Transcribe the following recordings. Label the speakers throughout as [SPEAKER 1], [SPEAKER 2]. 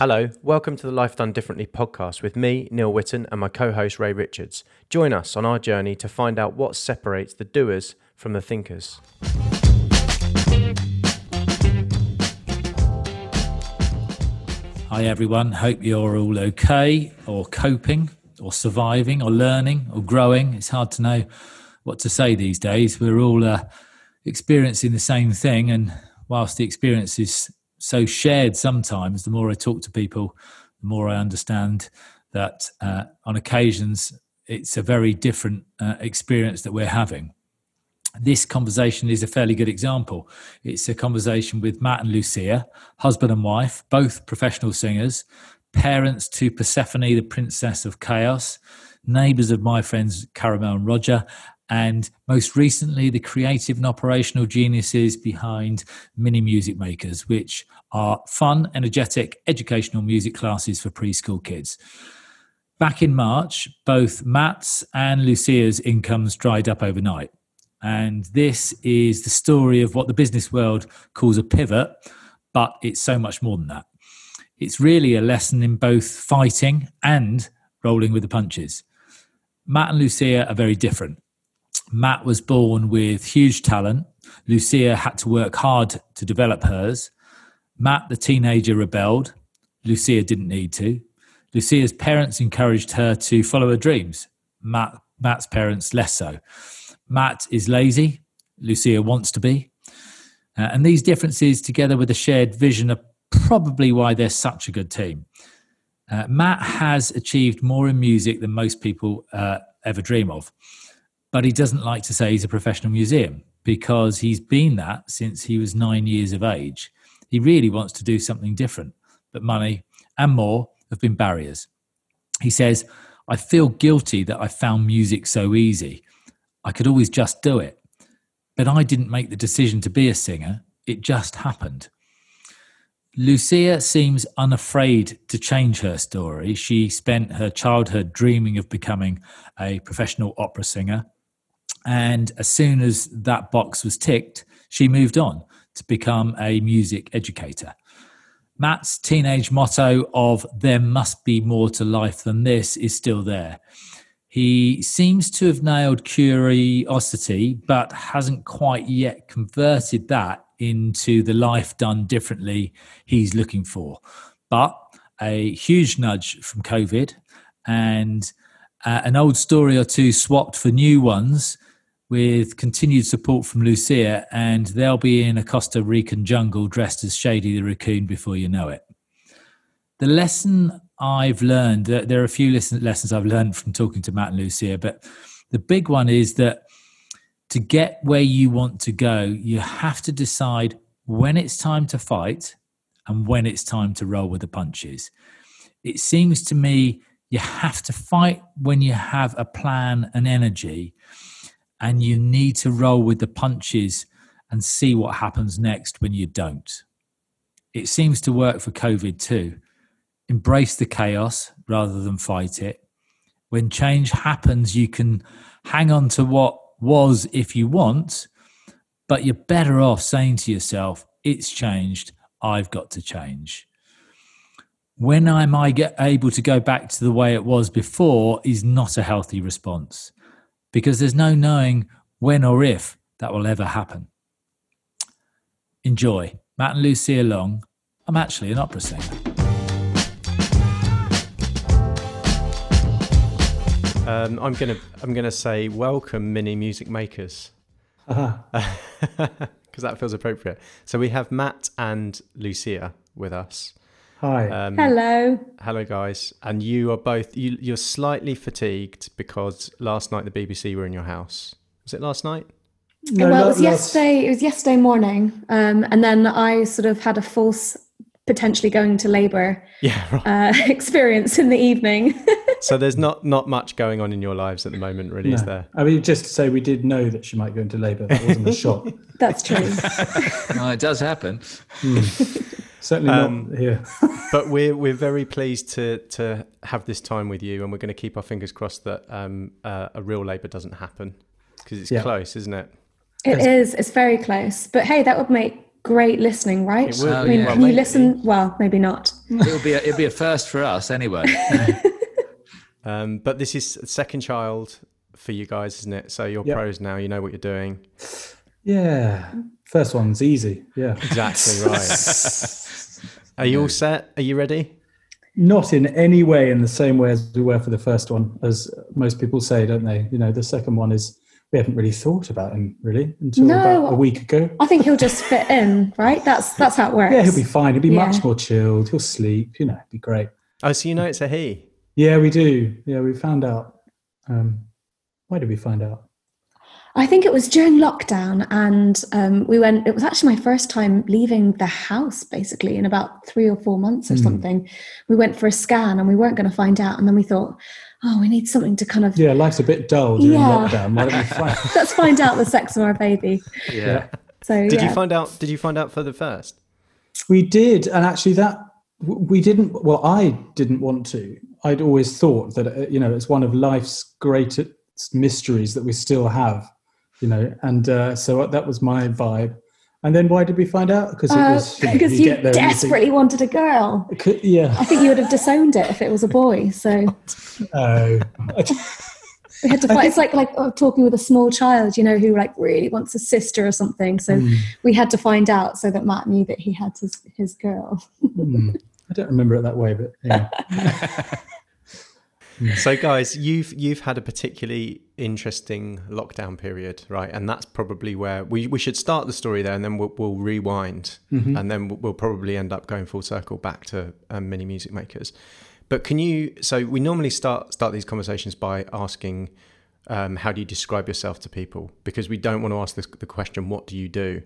[SPEAKER 1] Hello, welcome to the Life Done Differently podcast with me, Neil Witten, and my co host, Ray Richards. Join us on our journey to find out what separates the doers from the thinkers.
[SPEAKER 2] Hi, everyone. Hope you're all okay or coping or surviving or learning or growing. It's hard to know what to say these days. We're all uh, experiencing the same thing. And whilst the experience is so shared sometimes, the more I talk to people, the more I understand that uh, on occasions it's a very different uh, experience that we're having. This conversation is a fairly good example. It's a conversation with Matt and Lucia, husband and wife, both professional singers, parents to Persephone, the princess of chaos, neighbours of my friends Caramel and Roger, and most recently, the creative and operational geniuses behind Mini Music Makers, which are fun, energetic, educational music classes for preschool kids. Back in March, both Matt's and Lucia's incomes dried up overnight. And this is the story of what the business world calls a pivot, but it's so much more than that. It's really a lesson in both fighting and rolling with the punches. Matt and Lucia are very different. Matt was born with huge talent. Lucia had to work hard to develop hers. Matt, the teenager, rebelled. Lucia didn't need to. Lucia's parents encouraged her to follow her dreams. Matt, Matt's parents less so. Matt is lazy. Lucia wants to be. Uh, and these differences, together with a shared vision, are probably why they're such a good team. Uh, Matt has achieved more in music than most people uh, ever dream of but he doesn't like to say he's a professional museum because he's been that since he was nine years of age. He really wants to do something different, but money and more have been barriers. He says, I feel guilty that I found music so easy. I could always just do it. But I didn't make the decision to be a singer, it just happened. Lucia seems unafraid to change her story. She spent her childhood dreaming of becoming a professional opera singer and as soon as that box was ticked, she moved on to become a music educator. Matt's teenage motto of there must be more to life than this is still there. He seems to have nailed curiosity, but hasn't quite yet converted that into the life done differently he's looking for. But a huge nudge from COVID and uh, an old story or two swapped for new ones with continued support from Lucia, and they'll be in a Costa Rican jungle dressed as Shady the raccoon before you know it. The lesson I've learned, there are a few lessons I've learned from talking to Matt and Lucia, but the big one is that to get where you want to go, you have to decide when it's time to fight and when it's time to roll with the punches. It seems to me you have to fight when you have a plan and energy and you need to roll with the punches and see what happens next when you don't. It seems to work for COVID too. Embrace the chaos rather than fight it. When change happens, you can hang on to what was if you want, but you're better off saying to yourself, it's changed, I've got to change. When am I get able to go back to the way it was before is not a healthy response because there's no knowing when or if that will ever happen. Enjoy. Matt and Lucia Long. I'm actually an opera singer.
[SPEAKER 1] Um, I'm gonna I'm gonna say welcome, mini music makers, because uh-huh. that feels appropriate. So we have Matt and Lucia with us.
[SPEAKER 3] Hi.
[SPEAKER 4] Um, hello.
[SPEAKER 1] Hello, guys. And you are both you, you're slightly fatigued because last night the BBC were in your house. Was it last night?
[SPEAKER 4] No, well, it was last... yesterday. It was yesterday morning, um, and then I sort of had a false, potentially going to labour,
[SPEAKER 1] yeah,
[SPEAKER 4] right. uh, experience in the evening.
[SPEAKER 1] so there's not not much going on in your lives at the moment, really, no. is there?
[SPEAKER 3] I mean, just to say, we did know that she might go into labour. That wasn't a shock.
[SPEAKER 4] That's true.
[SPEAKER 2] well, it does happen. Mm.
[SPEAKER 3] Certainly um, not here.
[SPEAKER 1] but we're we're very pleased to to have this time with you, and we're going to keep our fingers crossed that um, uh, a real Labour doesn't happen because it's yeah. close, isn't it?
[SPEAKER 4] It it's, is. It's very close. But hey, that would make great listening, right?
[SPEAKER 1] Will,
[SPEAKER 4] I mean,
[SPEAKER 2] oh, yeah.
[SPEAKER 4] can you listen? Well, maybe not.
[SPEAKER 2] It'll be a, it'll be a first for us anyway.
[SPEAKER 1] um, but this is second child for you guys, isn't it? So you're yep. pros now. You know what you're doing.
[SPEAKER 3] Yeah, first one's easy. Yeah,
[SPEAKER 1] exactly right. Are you all set? Are you ready?
[SPEAKER 3] Not in any way in the same way as we were for the first one, as most people say, don't they? You know, the second one is we haven't really thought about him really until no, about a week ago.
[SPEAKER 4] I think he'll just fit in, right? That's that's how it works.
[SPEAKER 3] Yeah, he'll be fine. He'll be yeah. much more chilled. He'll sleep. You know, it'll be great.
[SPEAKER 1] Oh, so you know it's a he?
[SPEAKER 3] Yeah, we do. Yeah, we found out. Um, why did we find out?
[SPEAKER 4] I think it was during lockdown, and um, we went. It was actually my first time leaving the house, basically, in about three or four months or mm. something. We went for a scan, and we weren't going to find out. And then we thought, oh, we need something to kind of
[SPEAKER 3] yeah, life's a bit dull during yeah. lockdown. Why don't we
[SPEAKER 4] find let's find out the sex of our baby.
[SPEAKER 1] Yeah. So did yeah. you find out? Did you find out for the first?
[SPEAKER 3] We did, and actually that we didn't. Well, I didn't want to. I'd always thought that uh, you know it's one of life's greatest mysteries that we still have you know, and uh, so that was my vibe. And then why did we find out?
[SPEAKER 4] Because it uh, was you because you, you desperetely think, wanted a girl.
[SPEAKER 3] Could, yeah,
[SPEAKER 4] I think you would have disowned it if it was a boy. So,
[SPEAKER 3] oh,
[SPEAKER 4] we had to fight. It's like like oh, talking with a small child, you know, who like really wants a sister or something. So mm. we had to find out so that Matt knew that he had his his girl.
[SPEAKER 3] mm. I don't remember it that way, but yeah.
[SPEAKER 1] so guys you've you've had a particularly interesting lockdown period right and that's probably where we, we should start the story there and then we'll, we'll rewind mm-hmm. and then we'll probably end up going full circle back to um, mini music makers but can you so we normally start start these conversations by asking um, how do you describe yourself to people because we don't want to ask this, the question what do you do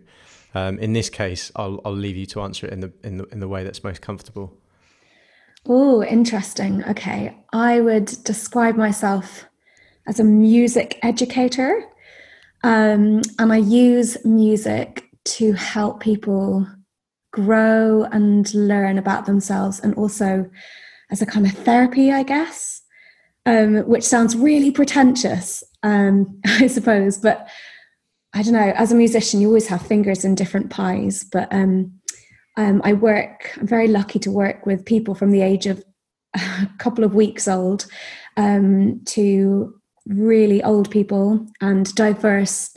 [SPEAKER 1] um, in this case I'll, I'll leave you to answer it in the in the in the way that's most comfortable
[SPEAKER 4] Oh, interesting. Okay. I would describe myself as a music educator. Um, and I use music to help people grow and learn about themselves and also as a kind of therapy, I guess, um, which sounds really pretentious, um, I suppose. But I don't know, as a musician, you always have fingers in different pies. But um, um, I work, I'm very lucky to work with people from the age of a couple of weeks old um, to really old people and diverse,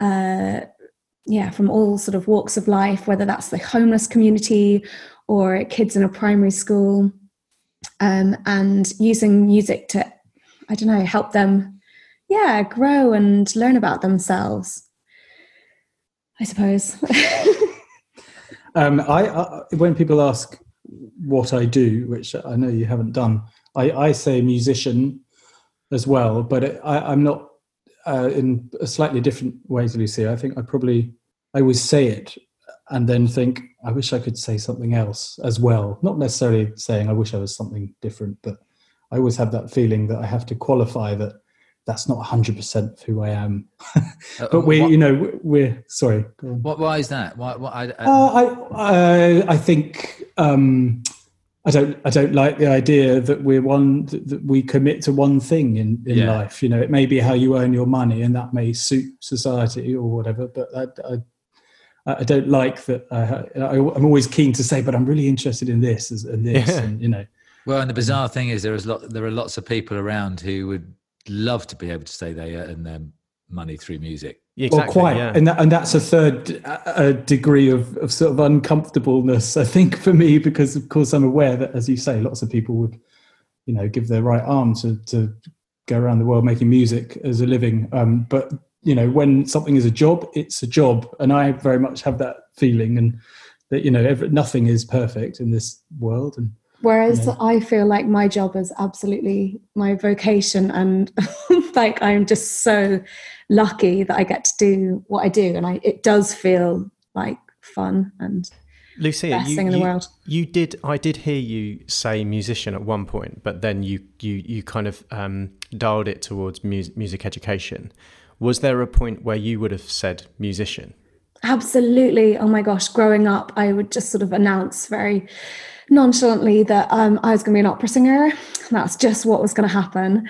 [SPEAKER 4] uh, yeah, from all sort of walks of life, whether that's the homeless community or kids in a primary school, um, and using music to, I don't know, help them, yeah, grow and learn about themselves. I suppose.
[SPEAKER 3] Um, I, I, when people ask what I do, which I know you haven't done, I, I say musician as well, but it, I, am not uh, in a slightly different way to Lucia. I think I probably I always say it and then think I wish I could say something else as well. Not necessarily saying I wish I was something different, but I always have that feeling that I have to qualify that that's not 100% of who I am. Uh, but we, what, you know, we're sorry.
[SPEAKER 2] What? Why is that? Why? I,
[SPEAKER 3] I, uh, I, I, think um, I don't. I don't like the idea that we're one that we commit to one thing in, in yeah. life. You know, it may be how you earn your money, and that may suit society or whatever. But I, I, I don't like that. I, am always keen to say, but I'm really interested in this and this, yeah. and you know.
[SPEAKER 2] Well, and the bizarre mm. thing is, there is lot. There are lots of people around who would love to be able to say they earn their um, money through music.
[SPEAKER 1] exactly,
[SPEAKER 3] well, quite,
[SPEAKER 1] yeah.
[SPEAKER 3] and that, and that's a third a degree of, of sort of uncomfortableness, I think, for me, because of course I'm aware that, as you say, lots of people would, you know, give their right arm to to go around the world making music as a living. Um, but you know, when something is a job, it's a job, and I very much have that feeling, and that you know, every, nothing is perfect in this world, and
[SPEAKER 4] Whereas yeah. I feel like my job is absolutely my vocation, and like I'm just so lucky that I get to do what I do, and I it does feel like fun and
[SPEAKER 1] Lucia, best you, thing in the you, world. You did. I did hear you say musician at one point, but then you you you kind of um, dialed it towards music, music education. Was there a point where you would have said musician?
[SPEAKER 4] Absolutely. Oh my gosh! Growing up, I would just sort of announce very nonchalantly that um, I was going to be an opera singer. That's just what was going to happen.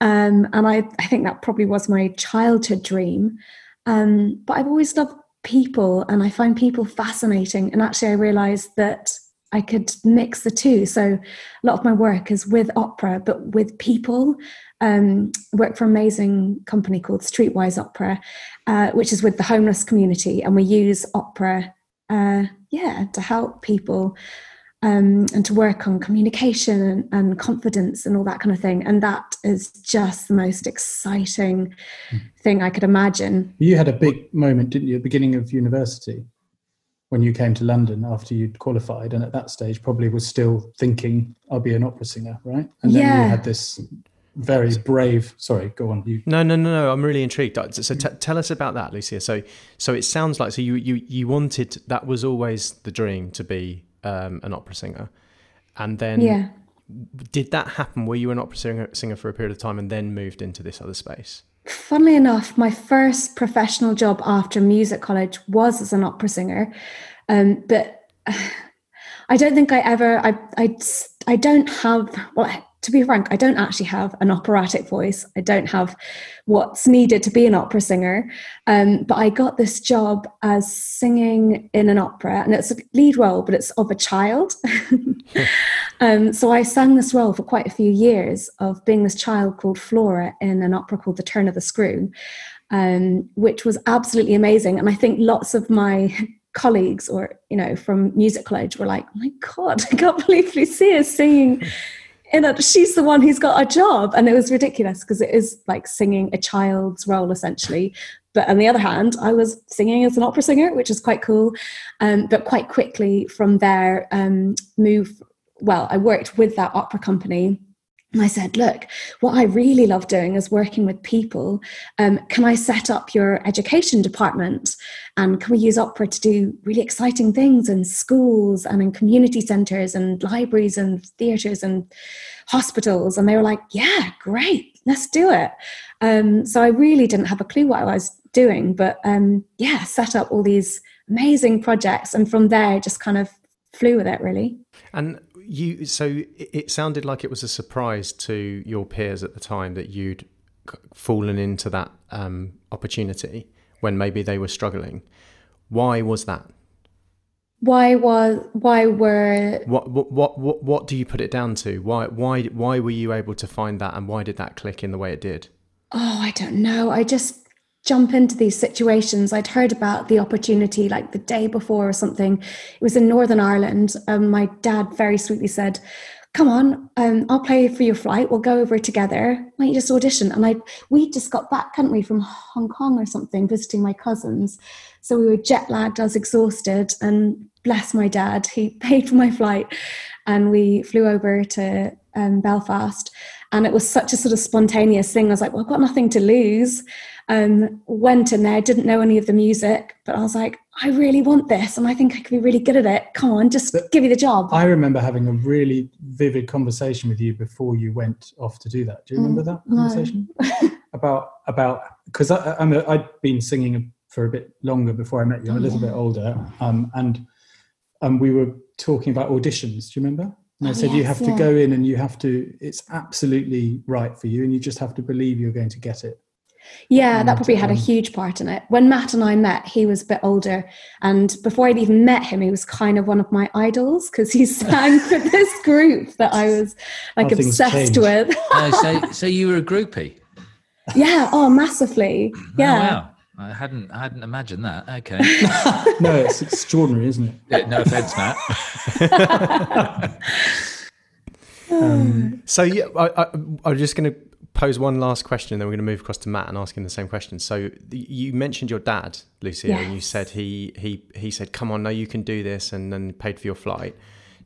[SPEAKER 4] Um, and I, I think that probably was my childhood dream. Um, but I've always loved people and I find people fascinating. And actually, I realized that I could mix the two. So a lot of my work is with opera, but with people. Um, work for an amazing company called Streetwise Opera, uh, which is with the homeless community, and we use opera, uh, yeah, to help people um, and to work on communication and, and, confidence and all that kind of thing. And that is just the most exciting mm. thing I could imagine.
[SPEAKER 3] You had a big moment, didn't you, at the beginning of university? when you came to London after you'd qualified, and at that stage probably was still thinking, "I'll be an opera singer," right? And then yeah. you had this very brave. Sorry, go on. You.
[SPEAKER 1] No, no, no, no. I'm really intrigued. So t- tell us about that, Lucia. So, so it sounds like so you you you wanted that was always the dream to be um, an opera singer, and then
[SPEAKER 4] yeah.
[SPEAKER 1] Did that happen? Were you an opera singer, singer for a period of time and then moved into this other space?
[SPEAKER 4] funnily enough, my first professional job after music college was as an opera singer. Um, but I don't think I ever, I, I, I don't have, well, to be frank, I don't actually have an operatic voice. I don't have what's needed to be an opera singer. Um, but I got this job as singing in an opera, and it's a lead role, but it's of a child. um, so I sang this role for quite a few years of being this child called Flora in an opera called The Turn of the Screw, um, which was absolutely amazing. And I think lots of my colleagues or you know from music college were like oh my god i can't believe lucia is singing and she's the one who's got a job. And it was ridiculous because it is like singing a child's role essentially. But on the other hand i was singing as an opera singer which is quite cool. Um, but quite quickly from there um, move well i worked with that opera company and I said, Look, what I really love doing is working with people. Um, can I set up your education department? And can we use opera to do really exciting things in schools and in community centres and libraries and theatres and hospitals? And they were like, Yeah, great, let's do it. Um, so I really didn't have a clue what I was doing, but um, yeah, set up all these amazing projects. And from there, just kind of flew with it, really.
[SPEAKER 1] And you so it sounded like it was a surprise to your peers at the time that you'd fallen into that um, opportunity when maybe they were struggling. Why was that?
[SPEAKER 4] Why was why were
[SPEAKER 1] what what what what, what do you put it down to? Why why why were you able to find that and why did that click in the way it did?
[SPEAKER 4] Oh, I don't know. I just jump into these situations. I'd heard about the opportunity like the day before or something. It was in Northern Ireland. Um, my dad very sweetly said, come on, um, I'll play for your flight. We'll go over together. Might you just audition? And I, we just got back, hadn't we, from Hong Kong or something, visiting my cousins. So we were jet lagged, I was exhausted, and bless my dad, he paid for my flight, and we flew over to um, Belfast. And it was such a sort of spontaneous thing. I was like, well, I've got nothing to lose um, went in there, didn't know any of the music, but I was like, I really want this and I think I could be really good at it. Come on, just but give me the job.
[SPEAKER 3] I remember having a really vivid conversation with you before you went off to do that. Do you remember mm, that conversation? No. about, about, because I, I'm a, I'd been singing for a bit longer before I met you. I'm a little bit older. Um, and um, we were talking about auditions. Do you remember? And I oh, said, yes, you have yeah. to go in and you have to, it's absolutely right for you. And you just have to believe you're going to get it.
[SPEAKER 4] Yeah, and, that probably had a um, huge part in it. When Matt and I met, he was a bit older, and before I'd even met him, he was kind of one of my idols because he sang for this group that I was like obsessed with.
[SPEAKER 2] uh, so, so you were a groupie?
[SPEAKER 4] Yeah. Oh, massively. Oh, yeah. Oh, wow.
[SPEAKER 2] I hadn't, I hadn't imagined that. Okay.
[SPEAKER 3] no, it's extraordinary, isn't it?
[SPEAKER 2] Yeah, no offense, Matt.
[SPEAKER 1] um, so yeah, I, I, I'm just going to pose one last question, and then we're going to move across to Matt and ask him the same question. So you mentioned your dad, Lucia, yes. and you said he he he said, "Come on, no, you can do this," and then paid for your flight.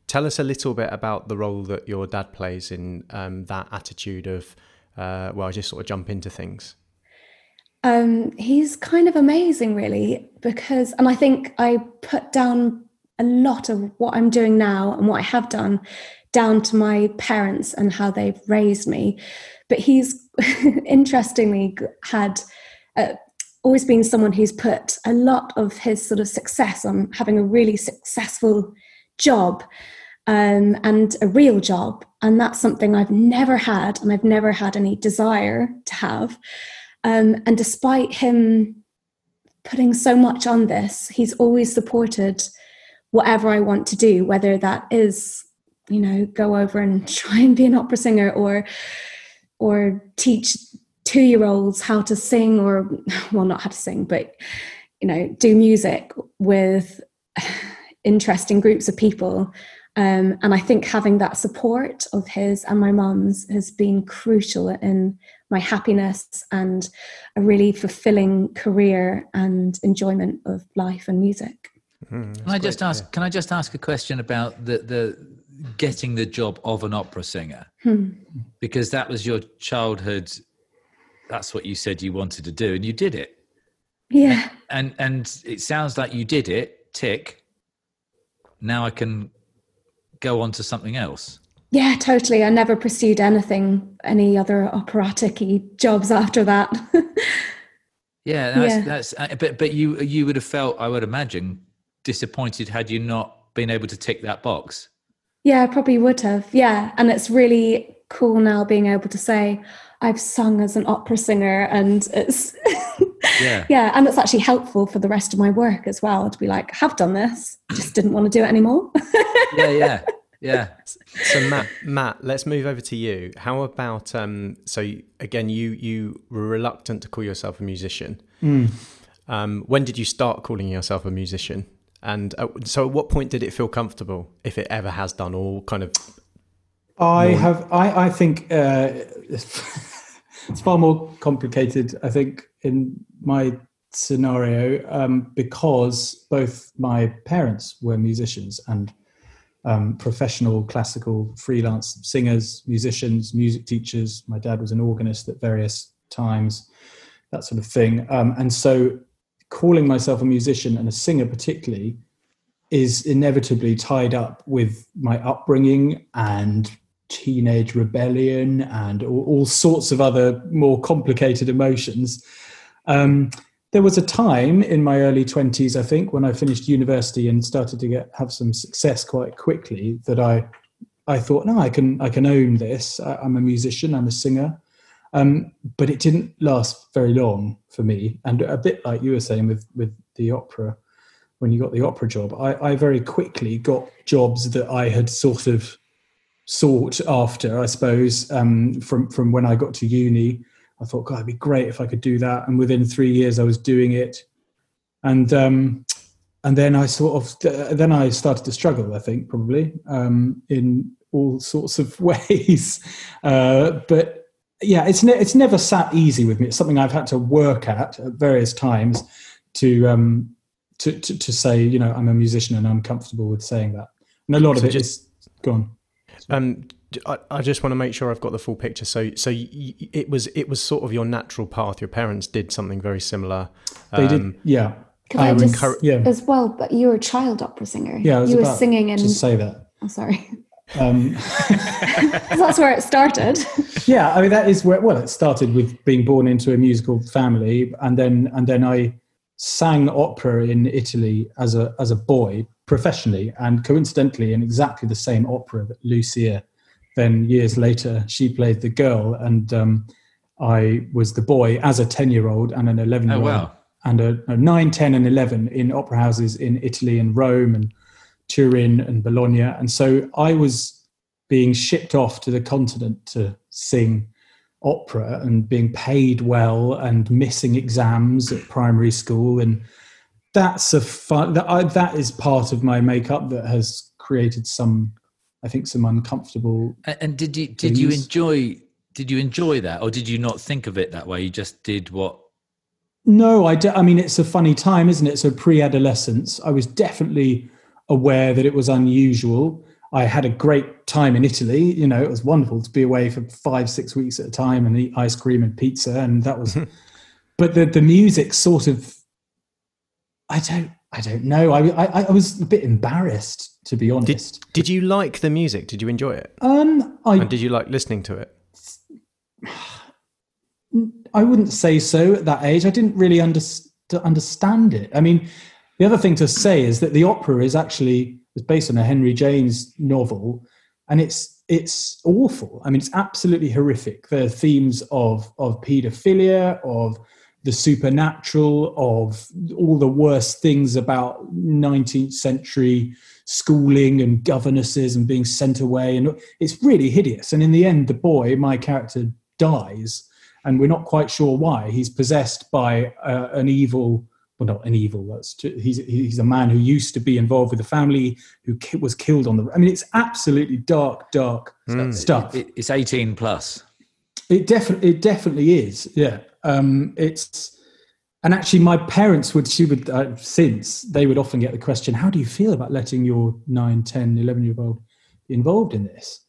[SPEAKER 1] Tell us a little bit about the role that your dad plays in um, that attitude of, uh, well, I just sort of jump into things.
[SPEAKER 4] Um, he's kind of amazing, really, because, and I think I put down a lot of what I'm doing now and what I have done down to my parents and how they've raised me. But he's interestingly had uh, always been someone who's put a lot of his sort of success on having a really successful job um, and a real job. And that's something I've never had, and I've never had any desire to have. Um, and despite him putting so much on this. He's always supported whatever I want to do, whether that is, you know, go over and try and be an opera singer or or teach two year olds how to sing or well not how to sing, but you know, do music with interesting groups of people. Um, and I think having that support of his and my mum's has been crucial in my happiness and a really fulfilling career and enjoyment of life and music.
[SPEAKER 2] Mm, can I just ask? Can I just ask a question about the the getting the job of an opera singer? Hmm. Because that was your childhood. That's what you said you wanted to do, and you did it.
[SPEAKER 4] Yeah.
[SPEAKER 2] And and it sounds like you did it. Tick. Now I can go on to something else.
[SPEAKER 4] Yeah, totally. I never pursued anything, any other operatic jobs after that.
[SPEAKER 2] yeah, that's, yeah. that's uh, but but you you would have felt, I would imagine, disappointed had you not been able to tick that box.
[SPEAKER 4] Yeah, I probably would have. Yeah. And it's really cool now being able to say, I've sung as an opera singer and it's yeah. yeah. And it's actually helpful for the rest of my work as well to be like, I have done this, just didn't want to do it anymore.
[SPEAKER 2] yeah, yeah. Yeah.
[SPEAKER 1] So Matt, Matt, let's move over to you. How about um so again you you were reluctant to call yourself a musician. Mm. Um, when did you start calling yourself a musician? And uh, so, at what point did it feel comfortable, if it ever has done, or kind of?
[SPEAKER 3] I more... have. I I think uh, it's far more complicated. I think in my scenario um, because both my parents were musicians and um, professional classical freelance singers, musicians, music teachers. My dad was an organist at various times, that sort of thing. Um, and so calling myself a musician and a singer particularly is inevitably tied up with my upbringing and teenage rebellion and all, all sorts of other more complicated emotions. Um, there was a time in my early 20s, I think, when I finished university and started to get have some success quite quickly that I I thought, no, I can I can own this. I, I'm a musician, I'm a singer. Um, but it didn't last very long for me. And a bit like you were saying with, with the opera, when you got the opera job, I, I very quickly got jobs that I had sort of sought after, I suppose, um, from, from when I got to uni. I thought, God, it'd be great if I could do that. And within three years, I was doing it. And um, and then I sort of then I started to struggle. I think probably um, in all sorts of ways, uh, but yeah, it's ne- it's never sat easy with me. It's something I've had to work at at various times to um to, to, to say you know I'm a musician and I'm comfortable with saying that. And a lot so of it just, is gone.
[SPEAKER 1] Um, I, I just want to make sure I've got the full picture. So, so y- it was it was sort of your natural path. Your parents did something very similar.
[SPEAKER 3] They um, did, yeah.
[SPEAKER 4] Can I, I just, encur- yeah. as well? But you were a child opera singer.
[SPEAKER 3] Yeah,
[SPEAKER 4] you were singing and
[SPEAKER 3] to say that.
[SPEAKER 4] I'm oh, sorry. Um, that's where it started.
[SPEAKER 3] Yeah, I mean that is where. Well, it started with being born into a musical family, and then and then I sang opera in Italy as a as a boy professionally, and coincidentally in exactly the same opera that Lucia. Then years later, she played the girl, and um, I was the boy as a ten year old and an eleven year old. Oh, wow. And a, a 9, 10, and 11 in opera houses in Italy and Rome and Turin and Bologna. And so I was being shipped off to the continent to sing opera and being paid well and missing exams at primary school. And that's a fun, that, I, that is part of my makeup that has created some, I think, some uncomfortable.
[SPEAKER 2] And did you, did things. you enjoy, did you enjoy that or did you not think of it that way? You just did what
[SPEAKER 3] no, I, I mean, it's a funny time, isn't it? So pre adolescence, I was definitely aware that it was unusual. I had a great time in Italy. You know, it was wonderful to be away for five, six weeks at a time and eat ice cream and pizza. And that was, but the, the music sort of, I don't, I don't know. I, I, I was a bit embarrassed to be honest.
[SPEAKER 1] Did, did you like the music? Did you enjoy it?
[SPEAKER 3] Um, I,
[SPEAKER 1] and did you like listening to it?
[SPEAKER 3] I wouldn't say so at that age. I didn't really under, understand it. I mean, the other thing to say is that the opera is actually is based on a Henry James novel, and it's it's awful. I mean, it's absolutely horrific. The themes of of paedophilia, of the supernatural, of all the worst things about 19th century schooling and governesses and being sent away. And it's really hideous. And in the end, the boy, my character, dies. And we're not quite sure why. He's possessed by uh, an evil, well, not an evil, that's too, he's, he's a man who used to be involved with the family who ki- was killed on the. I mean, it's absolutely dark, dark
[SPEAKER 1] Mm.
[SPEAKER 3] stuff.
[SPEAKER 2] It, it's 18 plus.
[SPEAKER 3] It definitely, it definitely is. Yeah, um, it's, and actually, my parents would. She would uh, since they would often get the question, "How do you feel about letting your 9, 10, 11 year old be involved in this?"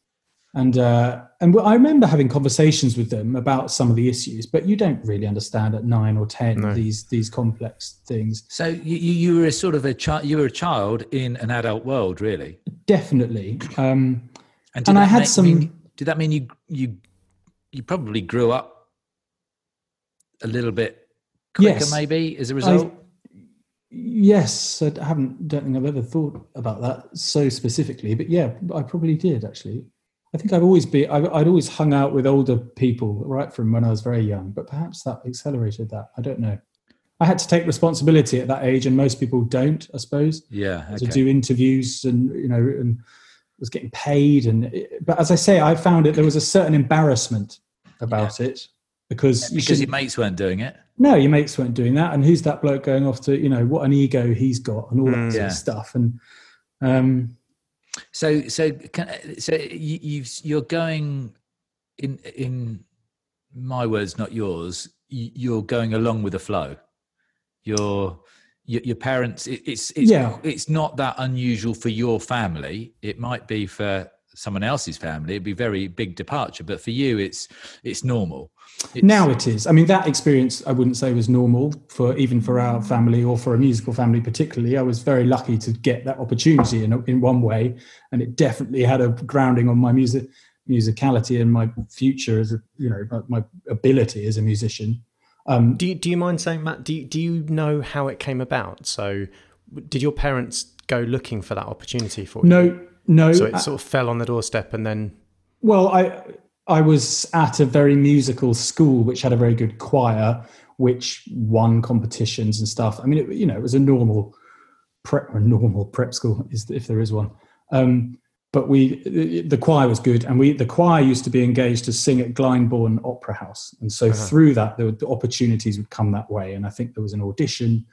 [SPEAKER 3] And uh, and I remember having conversations with them about some of the issues, but you don't really understand at nine or ten
[SPEAKER 1] No.
[SPEAKER 3] these these complex things.
[SPEAKER 2] So you, you you were a sort of a child. You were a child in an adult world, really.
[SPEAKER 3] Definitely. Um,
[SPEAKER 2] did
[SPEAKER 3] And I had
[SPEAKER 2] make-
[SPEAKER 3] some-
[SPEAKER 2] mean- did that mean you you you probably grew up a little bit quicker,
[SPEAKER 3] Yes.
[SPEAKER 2] maybe as a result?
[SPEAKER 3] Yes, I haven't. Don't think I've ever thought about that so specifically, but yeah, I probably did actually. I think I've always been. I've, I'd always hung out with older people right from when I was very young, but perhaps that accelerated that. I don't know. I had to take responsibility at that age, and most people don't. I suppose
[SPEAKER 2] yeah.
[SPEAKER 3] to do interviews and you know and was getting paid and but as I say, I found it there was a certain embarrassment about it because you
[SPEAKER 2] because your mates weren't doing it.
[SPEAKER 3] no, your mates weren't doing that. And who's that bloke going off to, you know, what an ego he's got and all that
[SPEAKER 1] Mm.
[SPEAKER 3] sort
[SPEAKER 2] Yeah.
[SPEAKER 3] of stuff. And um,
[SPEAKER 2] So so can, so you, you've you're going in in my words, not yours. you- You're going along with the flow. Your your, your parents. It, it's it's
[SPEAKER 3] Yeah.
[SPEAKER 2] it's not that unusual for your family. It might be for someone else's family. It'd be a very big departure, but for you, it's it's normal. It's,
[SPEAKER 3] now it is. I mean, that experience I wouldn't say was normal for even for our family or for a musical family particularly. I was very lucky to get that opportunity in in one way, and it definitely had a grounding on my music musicality and my future as a you know my, my ability as a musician. Um,
[SPEAKER 1] Do you, do you mind saying, Matt? Do you, do you know how it came about? So, did your parents go looking for that opportunity for you?
[SPEAKER 3] no, no.
[SPEAKER 1] So it sort of fell on the doorstep, and then
[SPEAKER 3] Well, I I was at a very musical school which had a very good choir, which won competitions and stuff. I mean, it, you know, it was a normal prep, a normal prep school, is if there is one. Um, but we, the choir was good, and we the choir used to be engaged to sing at Glyndebourne Opera House, and so through that, were, the opportunities would come that way. And I think there was an audition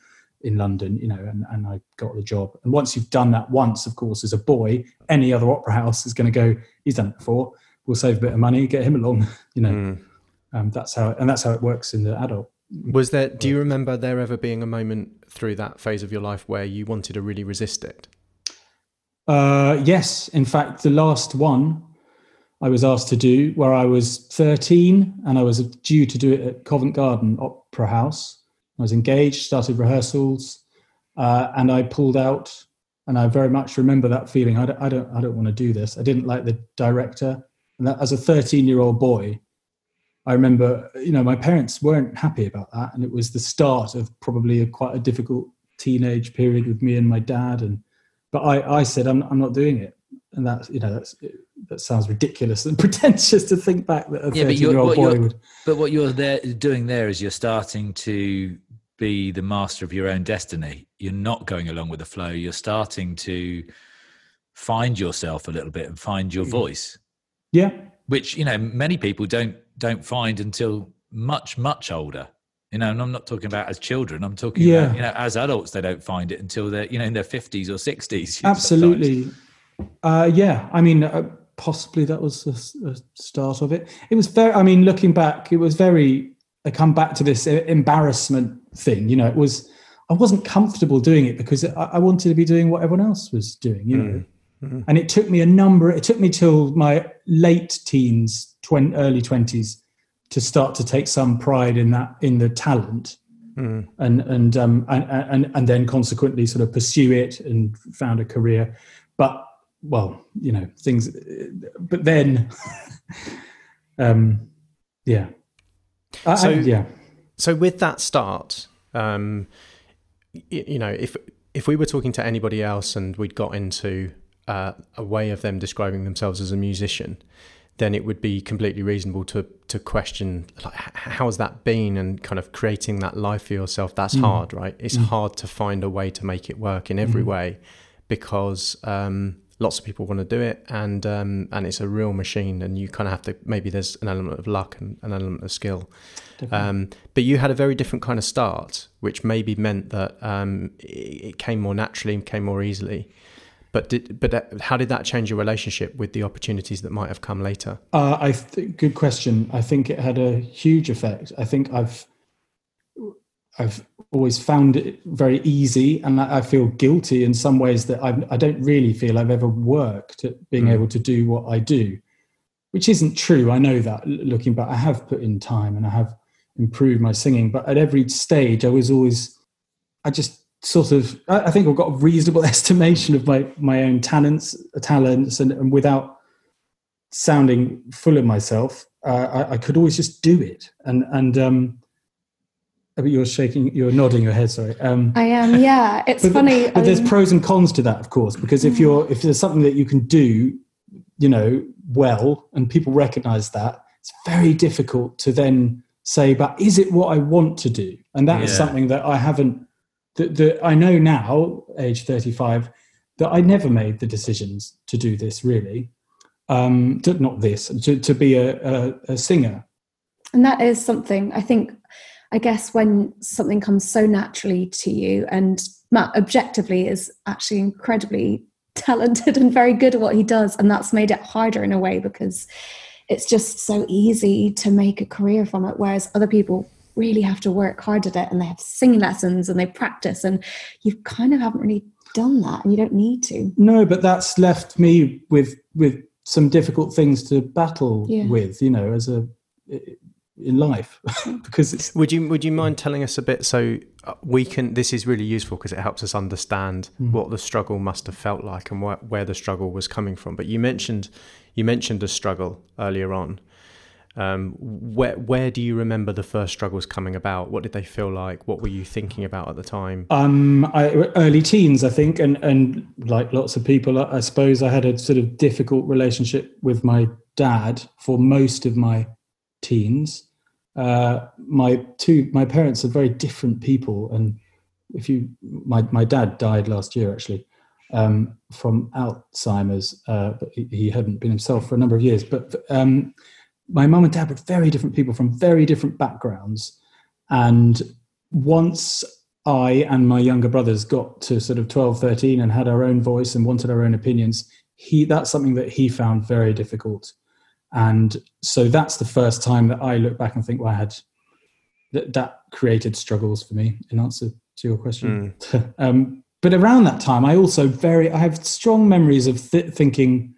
[SPEAKER 3] in London, you know, and, and I got the job. And once you've done that once, of course, as a boy, any other opera house is going to go, he's done it before. We'll save a bit of money, get him along, you know.
[SPEAKER 1] Mm.
[SPEAKER 3] Um, that's how, and that's how it works in the adult.
[SPEAKER 1] was there? Do you remember there ever being a moment through that phase of your life where you wanted to really resist it?
[SPEAKER 3] Uh, yes, in fact, the last one I was asked to do, where I was 13 and I was due to do it at Covent Garden Opera House. I was engaged, started rehearsals, uh, and I pulled out. And I very much remember that feeling. I don't, I don't, I don't want to do this. I didn't like the director, and that, as a 13 year old boy, I remember, you know, my parents weren't happy about that, and it was the start of probably a quite a difficult teenage period with me and my dad. And but I, I said, I'm, I'm not doing it, and that's, you know, that's that sounds ridiculous and pretentious to think back that a
[SPEAKER 2] Yeah,
[SPEAKER 3] 13
[SPEAKER 2] but
[SPEAKER 3] year old
[SPEAKER 2] what
[SPEAKER 3] boy
[SPEAKER 2] you're-
[SPEAKER 3] would.
[SPEAKER 2] But what you're there doing there is you're starting to be the master of your own destiny. You're not going along with the flow. You're starting to find yourself a little bit and find your mm. voice,
[SPEAKER 3] Yeah,
[SPEAKER 2] which you know many people don't don't find until much much older. You know, and I'm not talking about as children. I'm talking
[SPEAKER 3] Yeah.
[SPEAKER 2] about you know as adults. They don't find it until they're you know in their 50s or 60s.
[SPEAKER 3] absolutely. Uh, yeah, I mean, uh, possibly that was the the start of it. It was very. I mean, looking back, it was very. I come back to this embarrassment thing. You know, it was. I wasn't comfortable doing it because I, I wanted to be doing what everyone else was doing. You know, and it took me a number. It took me till my late teens, twen- early twenties, to start to take some pride in that in the talent. And and um and, and and then consequently sort of pursue it and found a career. But well you know things but then um yeah. I- I-
[SPEAKER 1] So-
[SPEAKER 3] yeah.
[SPEAKER 1] So with that start, um, y- you know, if if we were talking to anybody else and we'd got into uh, a way of them describing themselves as a musician, then it would be completely reasonable to to question like how's that been and kind of creating that life for yourself. That's mm. hard, right? It's mm. hard to find a way to make it work in every mm. way because um, lots of people want to do it and um, and it's a real machine and you kind of have to maybe there's an element of luck and an element of skill um, but you had a very different kind of start which maybe meant that um, it, it, came more naturally and came more easily but did, but uh, how did that change your relationship with the opportunities that might have come later?
[SPEAKER 3] Uh, I th- good question. I think it had a huge effect. I think I've I've always found it very easy, and I feel guilty in some ways that I'm, I do not really feel I've ever worked at being mm. able to do what I do, which isn't true. I know that looking back, I have put in time and I have improved my singing, but at every stage, I was always I just sort of I think I've got a reasonable estimation of my my own talents talents and, and without sounding full of myself uh, I, I, could always just do it and and um but you're shaking you're nodding your head sorry um
[SPEAKER 4] i am yeah it's
[SPEAKER 3] but,
[SPEAKER 4] funny
[SPEAKER 3] but there's pros and cons to that of course because if mm. you're if there's something that you can do you know well and people recognize that it's very difficult to then say but is it what i want to do and that yeah. is something that i haven't that, that I know now, age 35, that I never made the decisions to do this really. Um, to, not this, to, to be a, a, a singer.
[SPEAKER 4] And that is something I think, I guess, when something comes so naturally to you, and Matt objectively is actually incredibly talented and very good at what he does, and that's made it harder in a way because it's just so easy to make a career from it, whereas other people really have to work hard at it and they have singing lessons and they practice and you kind of haven't really done that and you don't need to.
[SPEAKER 3] No but that's left me with with some difficult things to battle yeah. with you know as a in life. Because it's
[SPEAKER 1] would you would you mind telling us a bit so uh, we can this is really useful because it helps us understand mm. what the struggle must have felt like and wh- where the struggle was coming from. But you mentioned you mentioned a struggle earlier on um, where where do you remember the first struggles coming about? What did they feel like? What were you thinking about at the time?
[SPEAKER 3] Um, I, early teens, I think, and and like lots of people, I suppose I had a sort of difficult relationship with my dad for most of my teens. Uh, my two my parents are very different people, and if you my my dad died last year actually um, from Alzheimer's, uh, but he, he, hadn't been himself for a number of years, but. Um, my mum and dad were very different people from very different backgrounds. And once I and my younger brothers got to sort of 12, 13 and had our own voice and wanted our own opinions, he that's something that he found very difficult. And so that's the first time that I look back and think, well, I had that, that created struggles for me in answer to your question. Mm. um, but around that time, I also very, I have strong memories of th- thinking,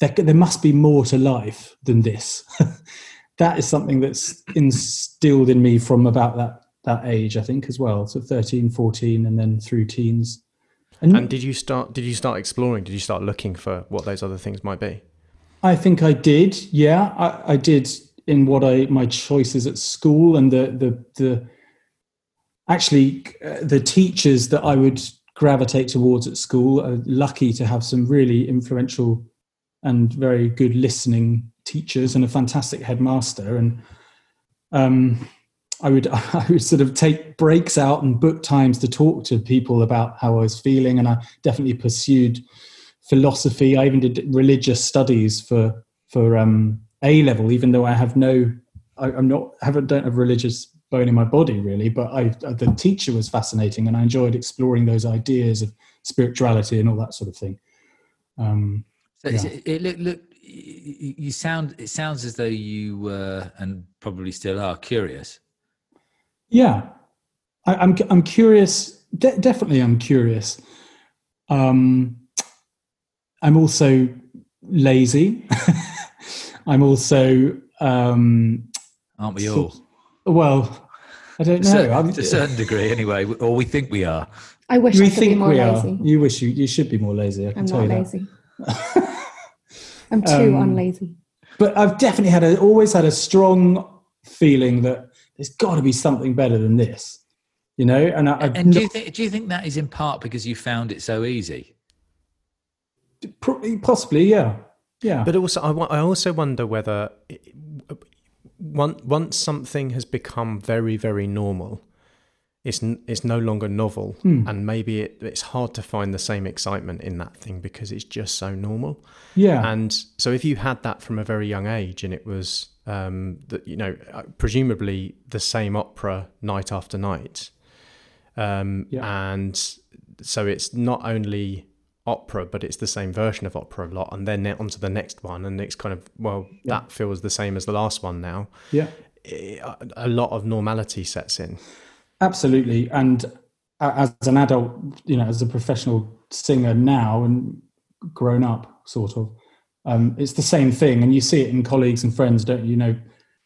[SPEAKER 3] there, there must be more to life than this. that is something that's instilled in me from about that that age, I think, as well. So 13, 14, and then through teens.
[SPEAKER 1] And, and did you start? Did you start exploring? Did you start looking for what those other things might be?
[SPEAKER 3] I think I did. Yeah, I, I did in what I my choices at school and the the the actually uh, the teachers that I would gravitate towards at school. are lucky to have some really influential and very good listening teachers and a fantastic headmaster. And um, I would I would sort of take breaks out and book times to talk to people about how I was feeling, and I definitely pursued philosophy. I even did religious studies for for um, A level, even though I have no, I, am not haven't don't have religious bone in my body really. But I the teacher was fascinating, and I enjoyed exploring those ideas of spirituality and all that sort of thing. Um,
[SPEAKER 2] so yeah. it, it look look you sound it sounds as though you were and probably still are curious.
[SPEAKER 3] Yeah, I, am I'm, I'm curious. De- definitely, I'm curious. Um, I'm also lazy. I'm also. Um,
[SPEAKER 2] Aren't we all?
[SPEAKER 3] well, I don't know.
[SPEAKER 2] To a certain degree, anyway, or we think we are.
[SPEAKER 4] I wish we I could think be more we lazy.
[SPEAKER 3] Are. You wish you you should be more lazy. I can
[SPEAKER 4] I'm
[SPEAKER 3] tell
[SPEAKER 4] not
[SPEAKER 3] you
[SPEAKER 4] lazy. I'm too um, unlazy.
[SPEAKER 3] But I've definitely had a, always had a strong feeling that there's got to be something better than this, you know. And I,
[SPEAKER 2] and do you think do you think that is in part because you found it so easy?
[SPEAKER 3] Possibly, yeah. Yeah.
[SPEAKER 1] But also, I, I also wonder whether once once something has become very very normal, it's it's no longer novel,
[SPEAKER 3] Hmm.
[SPEAKER 1] and maybe it, it's hard to find the same excitement in that thing because it's just so normal.
[SPEAKER 3] yeah.
[SPEAKER 1] And so, if you had that from a very young age, and it was um, that you know, uh, presumably the same opera night after night, um,
[SPEAKER 3] Yeah.
[SPEAKER 1] and so it's not only opera, but it's the same version of opera a lot, and then on to the next one, and it's kind of well,
[SPEAKER 3] Yeah.
[SPEAKER 1] that feels the same as the last one now.
[SPEAKER 3] yeah.
[SPEAKER 1] It- a lot of normality sets in.
[SPEAKER 3] Absolutely. And as an adult, you know, as a professional singer now and grown up, sort of, um, it's the same thing. And you see it in colleagues and friends, don't you? You know,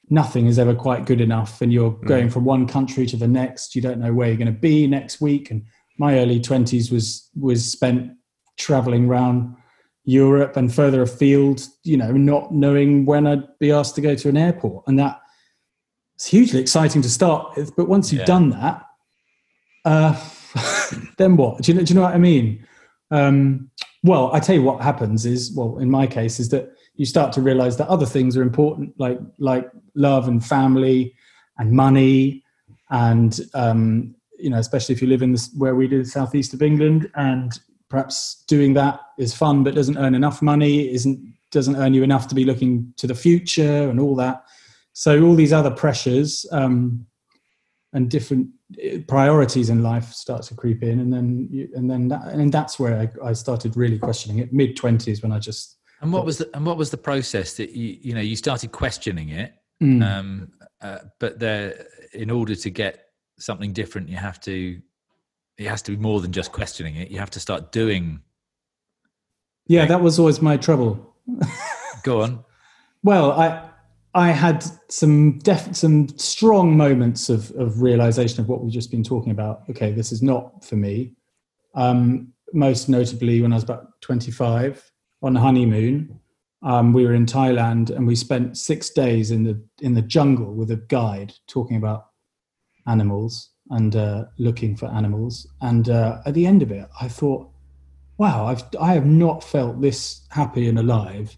[SPEAKER 3] nothing is ever quite good enough. And you're going from one country to the next. You don't know where you're going to be next week. And my early 20s was, was spent traveling around Europe and further afield, you know, not knowing when I'd be asked to go to an airport. And that, it's hugely exciting to start with, but once you've
[SPEAKER 2] Yeah.
[SPEAKER 3] done that, uh, then what? Do you know? Do you know what I mean? Um, well, I tell you what happens is, well, in my case, is that you start to realize that other things are important, like like love and family and money, and um, you know, especially if you live in this where we do, the southeast of England, and perhaps doing that is fun, but doesn't earn enough money, isn't doesn't earn you enough to be looking to the future and all that. So all these other pressures um, and different uh, priorities in life start to creep in, and then you, and then that, and that's where I, I started really questioning it. Mid twenties when I just
[SPEAKER 2] And what was the and what was the process that you you know you started questioning it,
[SPEAKER 3] Mm.
[SPEAKER 2] um, uh, but there in order to get something different, you have to it has to be more than just questioning it. You have to start doing.
[SPEAKER 3] yeah, that was always my trouble.
[SPEAKER 2] Go on.
[SPEAKER 3] Well, I I had some def- some strong moments of of realization of what we've just been talking about. Okay, this is not for me. Um, most notably, when I was about twenty five on honeymoon, um, we were in Thailand and we spent six days in the in the jungle with a guide talking about animals and uh, looking for animals. And uh, at the end of it, I thought, wow, I've I have not felt this happy and alive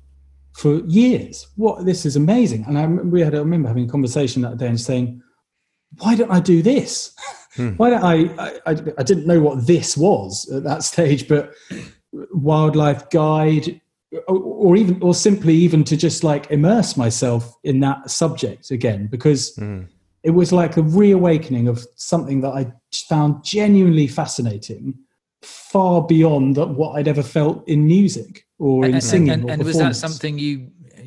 [SPEAKER 3] for years. What this is amazing. And I we had I remember having a conversation that day and saying, why don't I do this? Hmm. Why don't I, I, I? I didn't know what this was at that stage, but wildlife guide, or, or even, or simply even to just like immerse myself in that subject again, because hmm. it was like a reawakening of something that I found genuinely fascinating, far beyond what I'd ever felt in music or in
[SPEAKER 2] And,
[SPEAKER 3] singing.
[SPEAKER 2] and,
[SPEAKER 3] or
[SPEAKER 2] and was that something you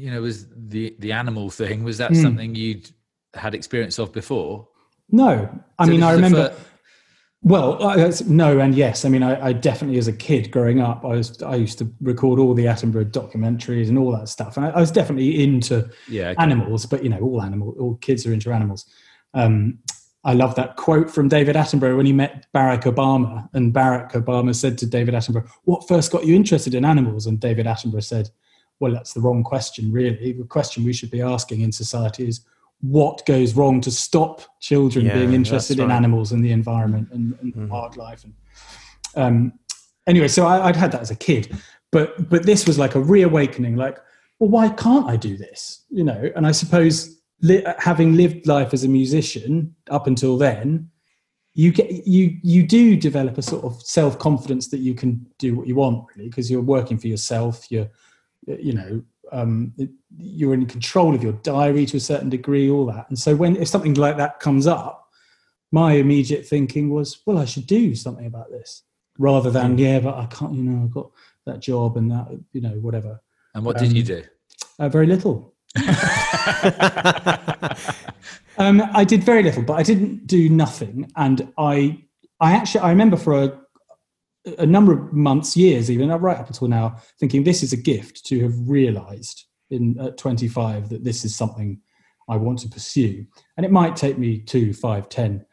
[SPEAKER 2] you know was the the animal thing? Was that
[SPEAKER 3] Mm.
[SPEAKER 2] something you'd had experience of before?
[SPEAKER 3] No, I
[SPEAKER 2] So
[SPEAKER 3] mean I remember.
[SPEAKER 2] fir-
[SPEAKER 3] Well, I- no, and yes. I mean, I, I definitely, as a kid growing up, I was I used to record all the Attenborough documentaries and all that stuff, and I, I was definitely into
[SPEAKER 2] yeah. okay.
[SPEAKER 3] animals. But you know, all animal, all kids are into animals. Um, I love that quote from David Attenborough when he met Barack Obama, and Barack Obama said to David Attenborough, "What first got you interested in animals?" And David Attenborough said, "Well, that's the wrong question. Really, the question we should be asking in society is." What goes wrong to stop children
[SPEAKER 1] Yeah,
[SPEAKER 3] being interested in
[SPEAKER 1] right.
[SPEAKER 3] animals and the environment and, and
[SPEAKER 1] Mhm.
[SPEAKER 3] wildlife? And um, anyway, so I, I'd had that as a kid, but but this was like a reawakening. Like, well, why can't I do this? You know, and I suppose li- having lived life as a musician up until then, you get you you do develop a sort of self confidence that you can do what you want, really, because you're working for yourself. You're, you know, um, you're in control of your diary to a certain degree, all that. And so when if something like that comes up, my immediate thinking was, well, I should do something about this, rather than yeah, but I can't. You know, I've got that job and that, you know, whatever.
[SPEAKER 2] And what did you
[SPEAKER 3] um,
[SPEAKER 2] do?
[SPEAKER 3] Uh, very little. Um, I did very little, but I didn't do nothing. And I, I actually, I remember for a, a number of months, years, even right up until now, thinking this is a gift to have realised in at 25 that this is something I want to pursue. And it might take me two, five, 10,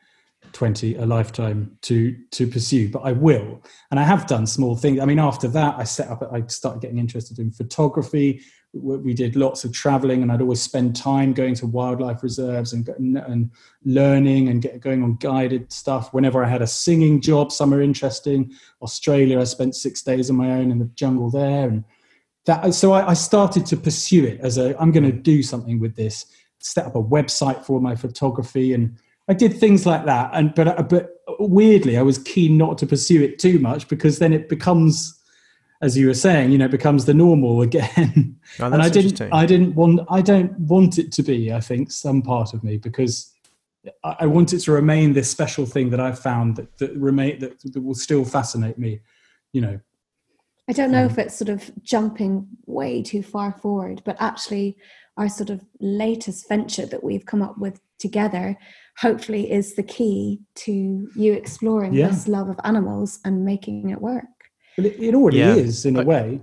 [SPEAKER 3] 20, a lifetime to to pursue, but I will. And I have done small things. I mean, after that, I set up. I started getting interested in photography we did lots of traveling and I'd always spend time going to wildlife reserves and, and learning and get, going on guided stuff. Whenever I had a singing job somewhere interesting, Australia, I spent six days on my own in the jungle there. And that so I, I started to pursue it as a I'm going to do something with this. Set up a website for my photography, and I did things like that. And but but weirdly, I was keen not to pursue it too much because then it becomes as you were saying, you know, becomes the normal again.
[SPEAKER 1] Oh,
[SPEAKER 3] and I didn't, I didn't want, I don't want it to be. I think some part of me because I, I want it to remain this special thing that I've found that that remain that, that will still fascinate me. You know,
[SPEAKER 4] I don't know um, if it's sort of jumping way too far forward, but actually, our sort of latest venture that we've come up with together hopefully is the key to you exploring yeah. this love of animals and making it work.
[SPEAKER 3] But it, it already yeah, is in a way.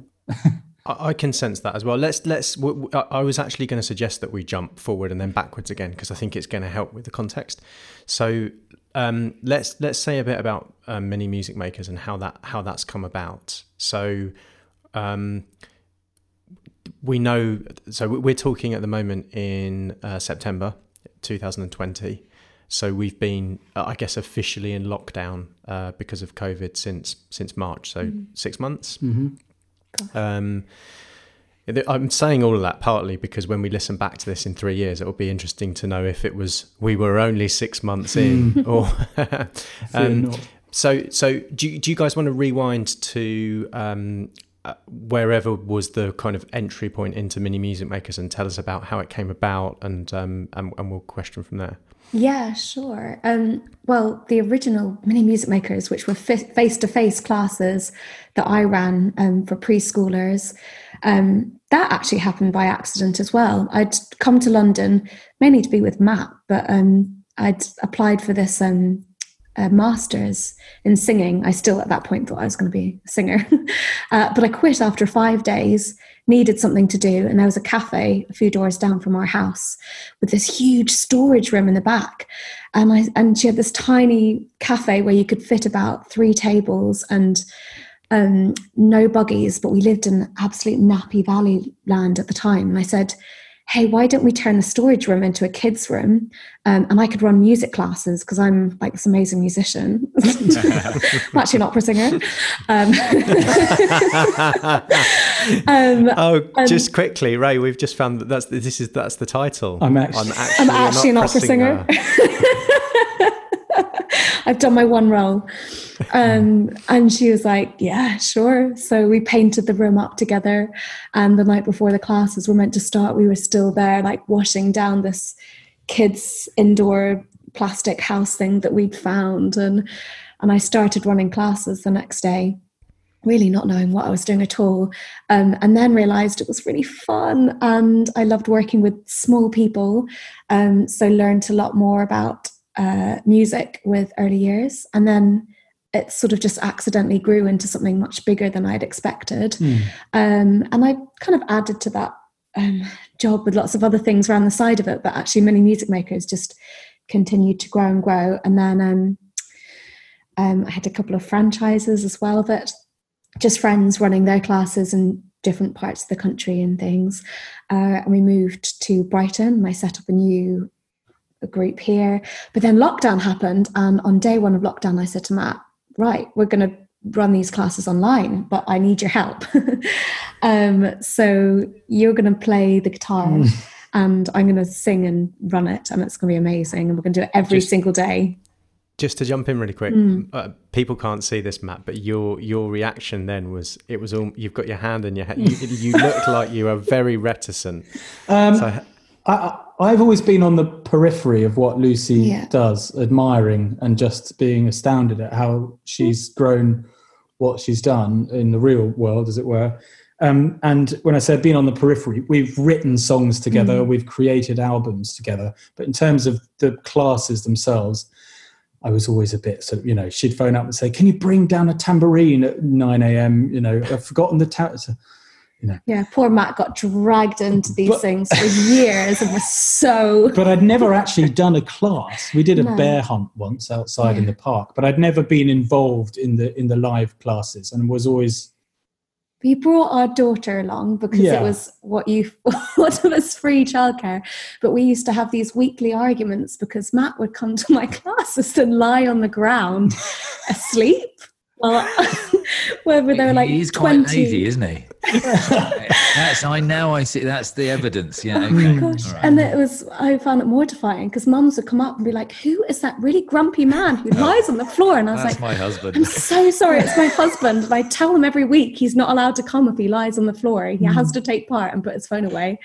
[SPEAKER 1] I can sense that as well. Let's let's. I was actually going to suggest that we jump forward and then backwards again because I think it's going to help with the context. So um, let's let's say a bit about um, mini music makers and how that how that's come about. So um, we know. So we're talking at the moment in uh, September 2020. So we've been, uh, I guess, officially in lockdown uh, because of COVID since since March. So mm-hmm. six months. Mm-hmm. Um, I'm saying all of that partly because when we listen back to this in three years, it will be interesting to know if it was we were only six months in, hmm. or um, so. So do you, do you guys want to rewind to um, wherever was the kind of entry point into mini music makers and tell us about how it came about, and um, and, and we'll question from there.
[SPEAKER 4] Yeah, sure. Um, well, the original mini music makers, which were face to face classes that I ran um, for preschoolers, um, that actually happened by accident as well. I'd come to London mainly to be with Matt, but um, I'd applied for this um, uh, master's in singing. I still at that point thought I was going to be a singer, uh, but I quit after five days needed something to do. And there was a cafe a few doors down from our house with this huge storage room in the back. And I and she had this tiny cafe where you could fit about three tables and um, no buggies, but we lived in absolute nappy valley land at the time. And I said, hey, why don't we turn the storage room into a kids' room? Um, and I could run music classes because I'm like this amazing musician. I'm actually an opera singer. Um,
[SPEAKER 1] um, oh, just quickly, Ray, we've just found that that's this is that's the title.
[SPEAKER 3] I'm actually,
[SPEAKER 4] I'm actually, I'm actually an, an opera singer. I've done my one role. Um, and she was like, Yeah, sure. So we painted the room up together. And the night before the classes were meant to start, we were still there, like washing down this kids' indoor plastic house thing that we'd found. And and I started running classes the next day really not knowing what I was doing at all. Um, and then realized it was really fun and I loved working with small people. Um, so learned a lot more about uh, music with early years, and then it sort of just accidentally grew into something much bigger than I'd expected. Mm. Um, and I kind of added to that um, job with lots of other things around the side of it, but actually, mini music makers just continued to grow and grow. And then um, um, I had a couple of franchises as well that just friends running their classes in different parts of the country and things. Uh, and we moved to Brighton and I set up a new a group here. But then lockdown happened, and on day one of lockdown, I said to Matt, "Right, we're going to run these classes online, but I need your help. um, so you're going to play the guitar." Mm. And I'm going to sing and run it, and it's going to be amazing. And we're going to do it every just, single day.
[SPEAKER 1] Just to jump in really quick, mm. uh, people can't see this, Matt, but your your reaction then was it was all you've got your hand in your head. You, you looked like you were very reticent.
[SPEAKER 3] Um, so, I, I've always been on the periphery of what Lucy yeah. does, admiring and just being astounded at how she's grown what she's done in the real world, as it were. Um, and when I said being on the periphery, we've written songs together, mm. we've created albums together. But in terms of the classes themselves, I was always a bit sort of, you know, she'd phone up and say, Can you bring down a tambourine at 9 a.m.? You know, I've forgotten the. Ta- you know.
[SPEAKER 4] Yeah, poor Matt got dragged into these but, things for years and was so.
[SPEAKER 3] But I'd never actually done a class. We did a no. bear hunt once outside yeah. in the park, but I'd never been involved in the in the live classes, and was always.
[SPEAKER 4] We brought our daughter along because yeah. it was what you what was free childcare. But we used to have these weekly arguments because Matt would come to my classes and lie on the ground asleep uh, well, whether they were like
[SPEAKER 2] he's
[SPEAKER 4] 20.
[SPEAKER 2] quite navy, isn't he? that's I now I see. That's the evidence. Yeah.
[SPEAKER 4] Oh my gosh.
[SPEAKER 2] Right.
[SPEAKER 4] And it was, I found it mortifying because mums would come up and be like, Who is that really grumpy man who lies on the floor? And I was
[SPEAKER 2] That's
[SPEAKER 4] like,
[SPEAKER 2] my husband."
[SPEAKER 4] I'm so sorry, it's my husband. And I tell him every week he's not allowed to come if he lies on the floor. He
[SPEAKER 2] Mm.
[SPEAKER 4] has to take part and put his phone away.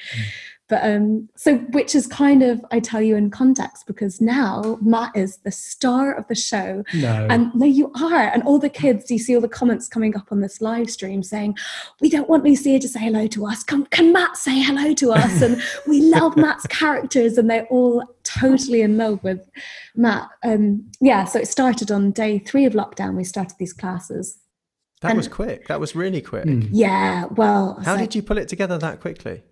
[SPEAKER 4] But um, so which is kind of I tell you in context because now Matt is the star of the show.
[SPEAKER 3] No.
[SPEAKER 4] And no, you are. And all the kids, you see all the comments coming up on this live stream saying, We don't want Lucia to say hello to us. Can, can Matt say hello to us? And we love Matt's characters. And they're all totally in love with Matt. Um, yeah, so it started on day three of lockdown. We started these classes.
[SPEAKER 1] That
[SPEAKER 4] And-
[SPEAKER 1] was quick. That was really quick.
[SPEAKER 3] Mm.
[SPEAKER 4] Yeah, well,
[SPEAKER 1] How did you pull it together that quickly?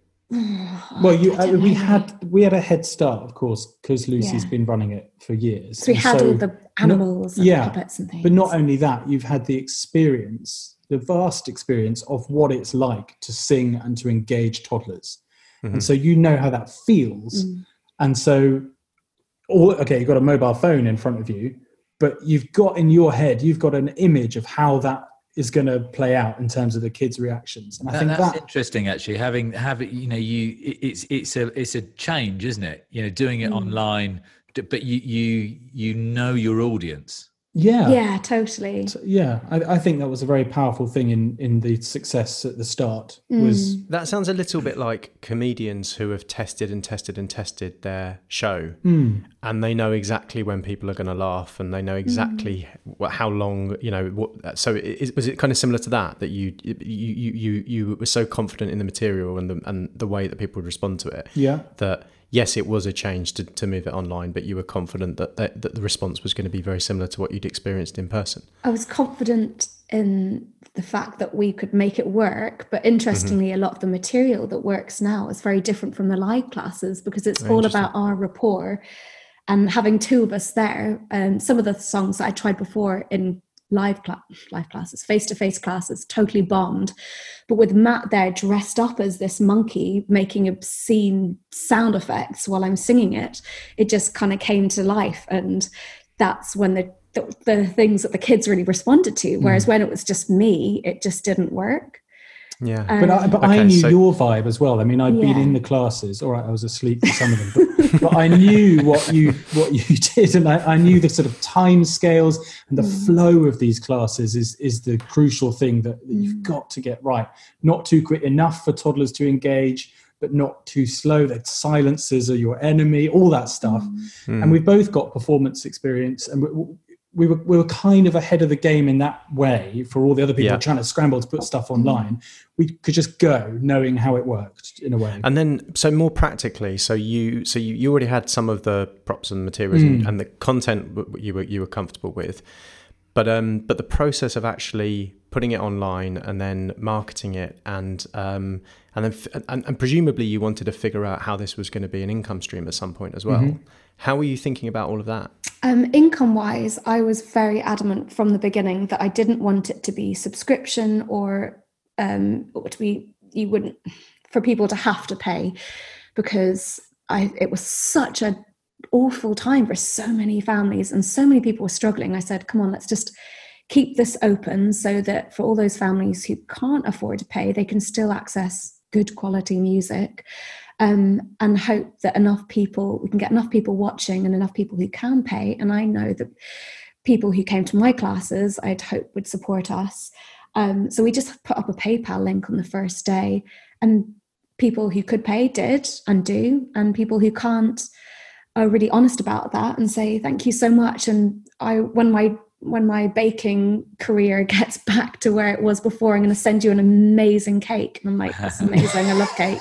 [SPEAKER 3] Well, you,
[SPEAKER 4] I
[SPEAKER 3] I we
[SPEAKER 4] know.
[SPEAKER 3] had we had a head start, of course, because Lucy's
[SPEAKER 4] Yeah.
[SPEAKER 3] been running it for years.
[SPEAKER 4] So we had
[SPEAKER 3] so-
[SPEAKER 4] all the animals and
[SPEAKER 3] yeah,
[SPEAKER 4] puppets and things.
[SPEAKER 3] But not only that, you've had the experience, the vast experience of what it's like to sing and to engage toddlers.
[SPEAKER 1] Mhm.
[SPEAKER 3] And so you know how that feels.
[SPEAKER 4] Mm.
[SPEAKER 3] And so, all, okay, you've got a mobile phone in front of you, but you've got in your head, you've got an image of how that is going to play out in terms of the kids' reactions. And I
[SPEAKER 2] That-
[SPEAKER 3] think
[SPEAKER 2] that's
[SPEAKER 3] that,
[SPEAKER 2] interesting actually having having you know you it- it's it's a it's a change isn't it you know doing it
[SPEAKER 4] Mm.
[SPEAKER 2] online but you you you know your audience
[SPEAKER 3] yeah.
[SPEAKER 4] yeah, totally.
[SPEAKER 3] So, yeah, I, I think that was a very powerful thing in, in the success at the start was
[SPEAKER 4] Mm.
[SPEAKER 1] That sounds a little bit like comedians who have tested and tested and tested their show,
[SPEAKER 3] mm,
[SPEAKER 1] and they know exactly when people are going to laugh, and they know exactly what, how long you know. What, so, it, was it kind of similar to that that you you you you you were so confident in the material and the and the way that people would respond to it
[SPEAKER 3] yeah.
[SPEAKER 1] that yes, it was a change to, to move it online, but you were confident that, that that the response was going to be very similar to what you'd experienced in person.
[SPEAKER 4] I was confident in the fact that we could make it work. But interestingly, a lot of the material that works now is very different from the live classes because it's all about our rapport. And having two of us there, um, some of the songs that I tried before in live cla- live classes, face to face classes, totally bombed. But with Matt there dressed up as this monkey making obscene sound effects while I'm singing it, it just kind of came to life. And that's when the, the, the things that the kids really responded to. Mm. Whereas when it was just me, it just didn't work.
[SPEAKER 1] Yeah.
[SPEAKER 3] But I, but I knew
[SPEAKER 1] so-
[SPEAKER 3] your vibe as well. I mean, I'd been in the classes. All right, I was asleep for some of them, but, but I knew what you what you did, and I, I knew the sort of time scales and the
[SPEAKER 4] Mm.
[SPEAKER 3] flow of these classes is is the crucial thing that, that you've
[SPEAKER 4] Mm.
[SPEAKER 3] got to get right. Not too quick enough for toddlers to engage, but not too slow. That silences are your enemy. All that stuff.
[SPEAKER 1] Mm.
[SPEAKER 3] And we've both got performance experience, and we, we were we were kind of ahead of the game in that way. For all the other people
[SPEAKER 1] Yeah.
[SPEAKER 3] trying to scramble to put stuff online, we could just go knowing how it worked in a way.
[SPEAKER 1] And then, so more practically, so you, so you, you already had some of the props and materials and,
[SPEAKER 3] Mm.
[SPEAKER 1] and the content you were you were comfortable with, but um, but the process of actually putting it online and then marketing it and um, and then f- and, and presumably you wanted to figure out how this was going to be an income stream at some point as well.
[SPEAKER 3] Mhm.
[SPEAKER 1] How were you thinking about all of that?
[SPEAKER 4] Um, income wise, I was very adamant from the beginning that I didn't want it to be subscription or um, to be you wouldn't for people to have to pay because I it was such a awful time for so many families and so many people were struggling. I said, come on, let's just keep this open so that for all those families who can't afford to pay, they can still access good quality music um, and hope that enough people, we can get enough people watching and enough people who can pay. And I know that people who came to my classes, I'd hope would support us. Um, so we just put up a PayPal link on the first day, and people who could pay did and do, and people who can't are really honest about that and say thank you so much. And I, when my when my baking career gets back to where it was before, I'm going to send you an amazing cake. And I'm like, that's amazing. I love cake.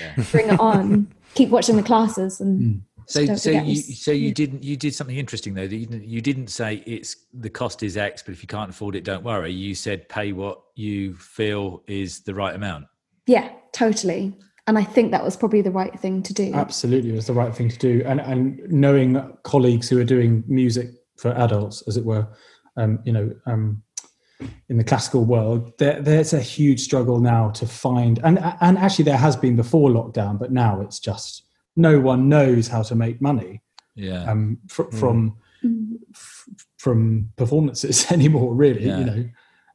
[SPEAKER 2] Yeah.
[SPEAKER 4] Bring it on. Keep watching the classes and
[SPEAKER 3] Mm.
[SPEAKER 2] so so you so you didn't you did something interesting though that you didn't, you didn't say it's the cost is x but if you can't afford it don't worry you said pay what you feel is the right amount
[SPEAKER 4] yeah, totally. And I think that was probably the right thing to do.
[SPEAKER 3] Absolutely, it was the right thing to do. And and knowing colleagues who are doing music for adults, as it were, um, you know, um, in the classical world, there, there's a huge struggle now to find, and and actually there has been before lockdown, but now it's just no one knows how to make money
[SPEAKER 2] yeah
[SPEAKER 3] um, fr-
[SPEAKER 1] Mm.
[SPEAKER 3] from f- from performances anymore. Really,
[SPEAKER 2] Yeah.
[SPEAKER 3] you know,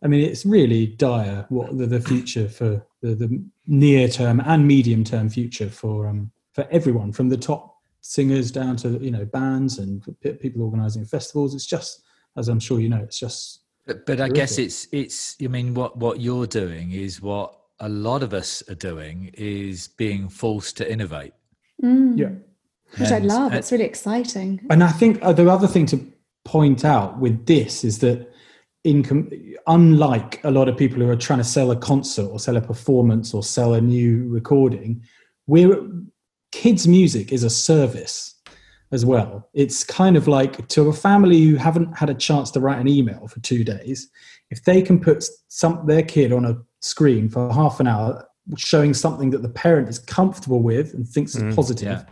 [SPEAKER 3] I mean, it's really dire what the, the future for the, the near term and medium term future for um for everyone from the top singers down to you know bands and p- people organizing festivals. It's just, as I'm sure you know, it's just
[SPEAKER 2] But, but I guess it's it's. I mean, what what you're doing is what a lot of us are doing is being forced to innovate.
[SPEAKER 4] Mm.
[SPEAKER 3] yeah.
[SPEAKER 4] Which I love.
[SPEAKER 2] and-
[SPEAKER 4] It's really exciting.
[SPEAKER 3] And I think uh, the other thing to point out with this is that, in com- unlike a lot of people who are trying to sell a concert or sell a performance or sell a new recording, we're kids' music is a service as well. It's kind of like to a family who haven't had a chance to write an email for two days, if they can put some their kid on a screen for half an hour showing something that the parent is comfortable with and thinks is positive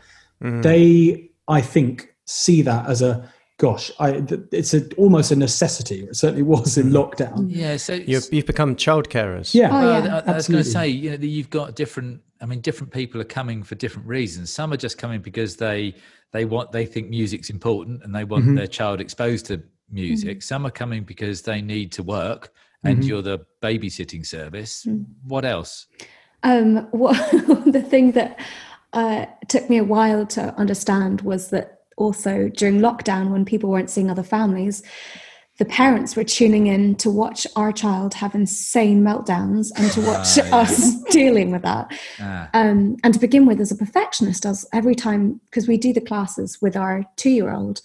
[SPEAKER 2] yeah.
[SPEAKER 1] Mm.
[SPEAKER 3] they i think see that as a gosh I, it's a, almost a necessity it certainly was in lockdown
[SPEAKER 2] Yeah. So
[SPEAKER 1] You've, you've become child carers.
[SPEAKER 3] yeah
[SPEAKER 4] Oh,
[SPEAKER 2] Well,
[SPEAKER 4] yeah.
[SPEAKER 2] I, I was going to say, you know, that you've got different. I mean, different people are coming for different reasons. Some are just coming because they they want they think music's important and they want
[SPEAKER 3] Mhm.
[SPEAKER 2] their child exposed to music. Some are coming because they need to work, and
[SPEAKER 3] Mhm.
[SPEAKER 2] you're the babysitting service. What else?
[SPEAKER 4] Um, what, the thing that uh, took me a while to understand was that also during lockdown, when people weren't seeing other families, the parents were tuning in to watch our child have insane meltdowns and to watch
[SPEAKER 2] yeah.
[SPEAKER 4] us dealing with that.
[SPEAKER 2] Ah,
[SPEAKER 4] Um, and to begin with, as a perfectionist, as every time, because we do the classes with our two year old,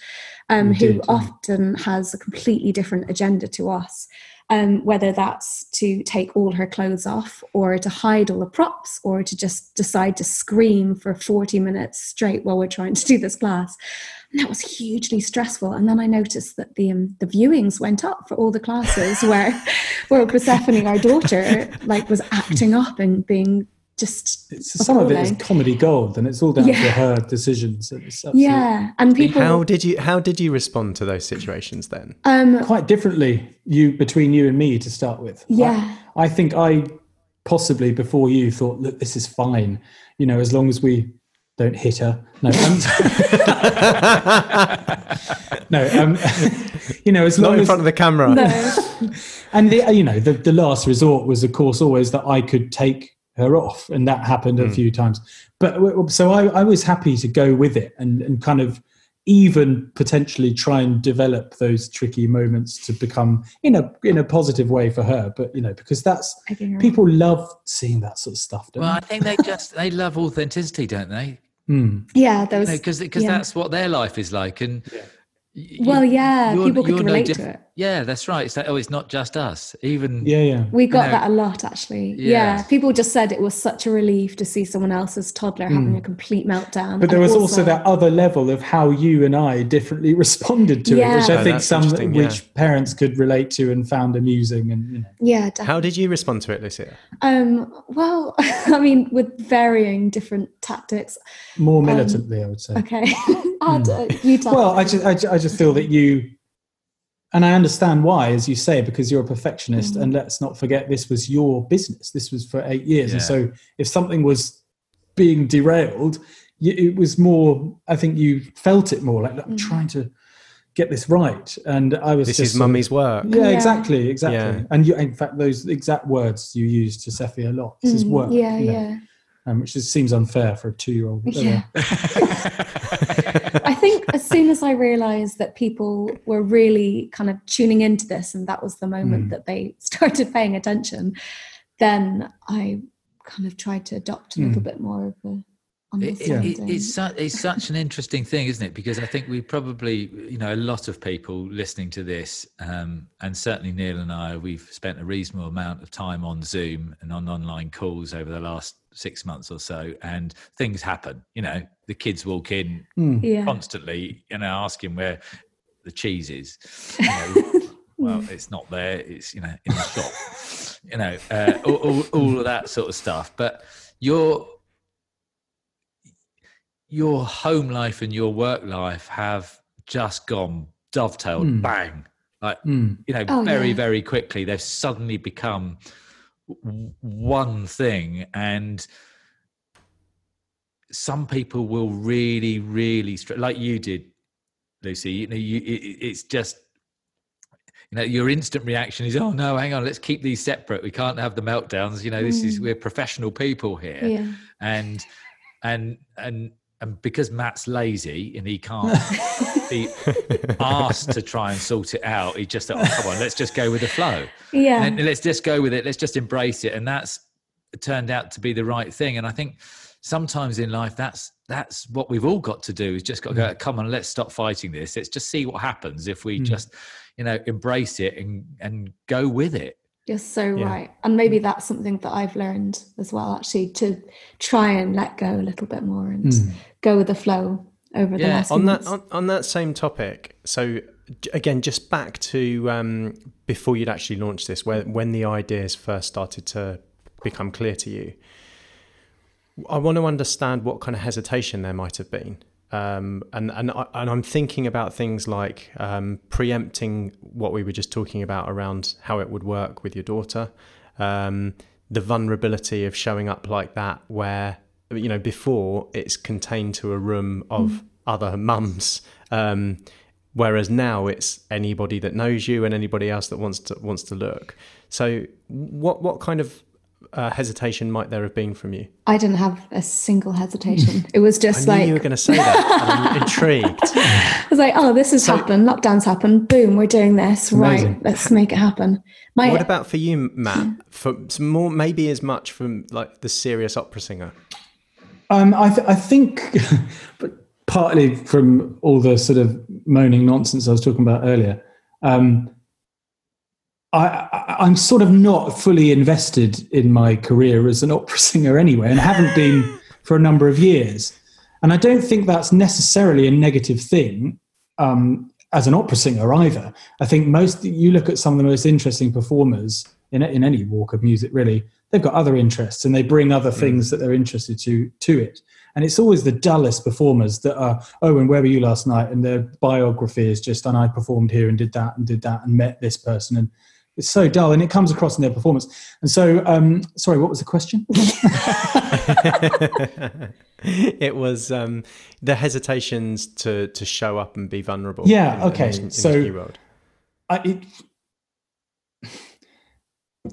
[SPEAKER 4] um, who often has a completely different agenda to us, um, whether that's to take all her clothes off or to hide all the props or to just decide to scream for 40 minutes straight while we're trying to do this class. And that was hugely stressful. And then I noticed that the um, the viewings went up for all the classes where where Persephone, our daughter, like was acting up and being just
[SPEAKER 3] it's, some of it is comedy gold and it's all down to her decisions and it's
[SPEAKER 4] yeah and people
[SPEAKER 1] How did you how did you respond to those situations then?
[SPEAKER 4] um
[SPEAKER 3] quite differently you between you and me to start with
[SPEAKER 4] Yeah.
[SPEAKER 3] I, I think i possibly before you thought look this is fine you know as long as we don't hit her no um, no um, you know as long
[SPEAKER 1] Not in
[SPEAKER 3] as
[SPEAKER 1] front of the camera.
[SPEAKER 4] no
[SPEAKER 3] and the, you know the, the last resort was of course always that i could take her off and that happened a few times but so I, I was happy to go with it and, and kind of even potentially try and develop those tricky moments to become in a in a positive way for her but you know because that's
[SPEAKER 4] Egging her
[SPEAKER 3] people love seeing that sort of stuff don't
[SPEAKER 2] well, I think they just they love authenticity, don't they?
[SPEAKER 3] they? Mm.
[SPEAKER 4] yeah those
[SPEAKER 2] Because because
[SPEAKER 4] yeah.
[SPEAKER 2] that's what their life is like, and. y- y-
[SPEAKER 4] well yeah
[SPEAKER 2] you're-
[SPEAKER 4] people could
[SPEAKER 2] you're no
[SPEAKER 4] relate
[SPEAKER 2] diff-
[SPEAKER 4] to it
[SPEAKER 2] Yeah, that's right. It's like, oh, it's not just us. Even
[SPEAKER 3] yeah yeah
[SPEAKER 4] we got
[SPEAKER 2] know,
[SPEAKER 4] that a lot actually
[SPEAKER 2] yeah.
[SPEAKER 4] yeah. people just said it was such a relief to see someone else's toddler having a complete meltdown
[SPEAKER 3] but there was also, that other level of how you and I differently responded to it,
[SPEAKER 4] Yeah.
[SPEAKER 3] which I
[SPEAKER 1] Oh,
[SPEAKER 3] think some
[SPEAKER 1] yeah.
[SPEAKER 3] which parents could relate to and found amusing. And you know,
[SPEAKER 4] yeah definitely.
[SPEAKER 1] How did you respond to it, Lucia?
[SPEAKER 4] um well i mean with varying different tactics
[SPEAKER 3] more militantly, I would say.
[SPEAKER 4] okay I'd, uh, you.
[SPEAKER 3] Well. I just, I, I just feel that you, and I understand why, as you say, because you're a perfectionist,
[SPEAKER 4] Mhm.
[SPEAKER 3] and let's not forget this was your business. This was for eight years, and so if something was being derailed, it was more. I think you felt it more like I'm
[SPEAKER 4] Mhm.
[SPEAKER 3] trying to get this right, and I was.
[SPEAKER 1] This
[SPEAKER 3] just
[SPEAKER 1] is mummy's work.
[SPEAKER 3] Yeah,
[SPEAKER 4] Yeah.
[SPEAKER 3] exactly, exactly.
[SPEAKER 1] Yeah.
[SPEAKER 3] And you, in fact, those exact words you used to Sephi a lot. This is
[SPEAKER 4] Mm,
[SPEAKER 3] work.
[SPEAKER 4] yeah
[SPEAKER 3] you know,
[SPEAKER 4] yeah
[SPEAKER 3] Um, which just seems unfair for a two-year-old.
[SPEAKER 4] Yeah. I think as soon as I realized that people were really kind of tuning into this and that was the moment
[SPEAKER 3] Mm.
[SPEAKER 4] that they started paying attention, then I kind of tried to adopt a little
[SPEAKER 3] Mm.
[SPEAKER 4] bit more of a
[SPEAKER 2] It, it, it, it's, su- it's such an interesting thing, isn't it? Because I think we probably, you know, a lot of people listening to this, um, and certainly Neil and I, we've spent a reasonable amount of time on Zoom and on online calls over the last six months or so, and things happen. You know, the kids walk in
[SPEAKER 3] mm.
[SPEAKER 4] yeah.
[SPEAKER 2] constantly, you know, asking where the cheese is. You know, well, it's not there. It's you know in the shop. You know, uh, all, all, all of that sort of stuff. But your your home life and your work life have just gone dovetailed,
[SPEAKER 3] Hmm.
[SPEAKER 2] bang, like
[SPEAKER 3] Mm.
[SPEAKER 2] you know,
[SPEAKER 4] Oh,
[SPEAKER 2] very
[SPEAKER 4] yeah.
[SPEAKER 2] very quickly. They've suddenly become w- one thing, and some people will really, really str- like you did, Lucy. You know, you, it, it- it's just you know your instant reaction is oh no hang on let's keep these separate we can't have the meltdowns you know this is we're professional people here
[SPEAKER 4] Yeah.
[SPEAKER 2] and and and and because Matt's lazy and he can't be asked to try and sort it out, he just thought, oh, come on, let's just go with the flow.
[SPEAKER 4] Yeah.
[SPEAKER 2] And let's just go with it. Let's just embrace it. And that's turned out to be the right thing. And I think sometimes in life, that's that's what we've all got to do. Is just got to go. Come on, let's stop fighting this. Let's just see what happens if we
[SPEAKER 3] Mm.
[SPEAKER 2] just, you know, embrace it and and go with it.
[SPEAKER 4] You're so
[SPEAKER 1] Yeah.
[SPEAKER 4] right. And maybe that's something that I've learned as well, actually, to try and let go a little bit more and
[SPEAKER 3] Mm.
[SPEAKER 4] go with the flow over the
[SPEAKER 2] Yeah,
[SPEAKER 4] last
[SPEAKER 1] on that on, on that same topic so again just back to um, before you'd actually launched this where when the ideas first started to become clear to you i want to understand what kind of hesitation there might have been um, and and, I, and i'm thinking about things like um, preempting what we were just talking about around how it would work with your daughter. Um, the vulnerability of showing up like that where you know before it's contained to a room of other mums. Um, whereas now it's anybody that knows you and anybody else that wants to wants to look. So what what kind of uh, hesitation might there have been from you
[SPEAKER 4] I didn't have a single hesitation. It was
[SPEAKER 1] i
[SPEAKER 4] just
[SPEAKER 1] knew
[SPEAKER 4] like,
[SPEAKER 1] you were going to say that i'm intrigued
[SPEAKER 4] I was like, oh, this has
[SPEAKER 1] So-
[SPEAKER 4] happened. Lockdown's happened. Boom, we're doing this.
[SPEAKER 3] Amazing.
[SPEAKER 4] Right, let's make it happen. My,
[SPEAKER 1] what about for you matt for some more maybe as much from like the serious opera singer
[SPEAKER 3] Um, I, th- I think, but partly from all the sort of moaning nonsense I was talking about earlier, um, I, I'm sort of not fully invested in my career as an opera singer anyway, and haven't been for a number of years. And I don't think that's necessarily a negative thing um, as an opera singer either. I think most you look at some of the most interesting performers in in any walk of music, really, they've got other interests and they bring other things that they're interested to to it. And it's always the dullest performers that are, oh, and where were you last night? And their biography is just, and I performed here and did that and did that and met this person. And it's so dull and it comes across in their performance. And so, um, sorry, what was the question?
[SPEAKER 1] it was um, the hesitations to to show up and be vulnerable.
[SPEAKER 3] Yeah,
[SPEAKER 1] in- in
[SPEAKER 3] okay,
[SPEAKER 1] this- in this
[SPEAKER 3] so-
[SPEAKER 1] new world.
[SPEAKER 3] I, it,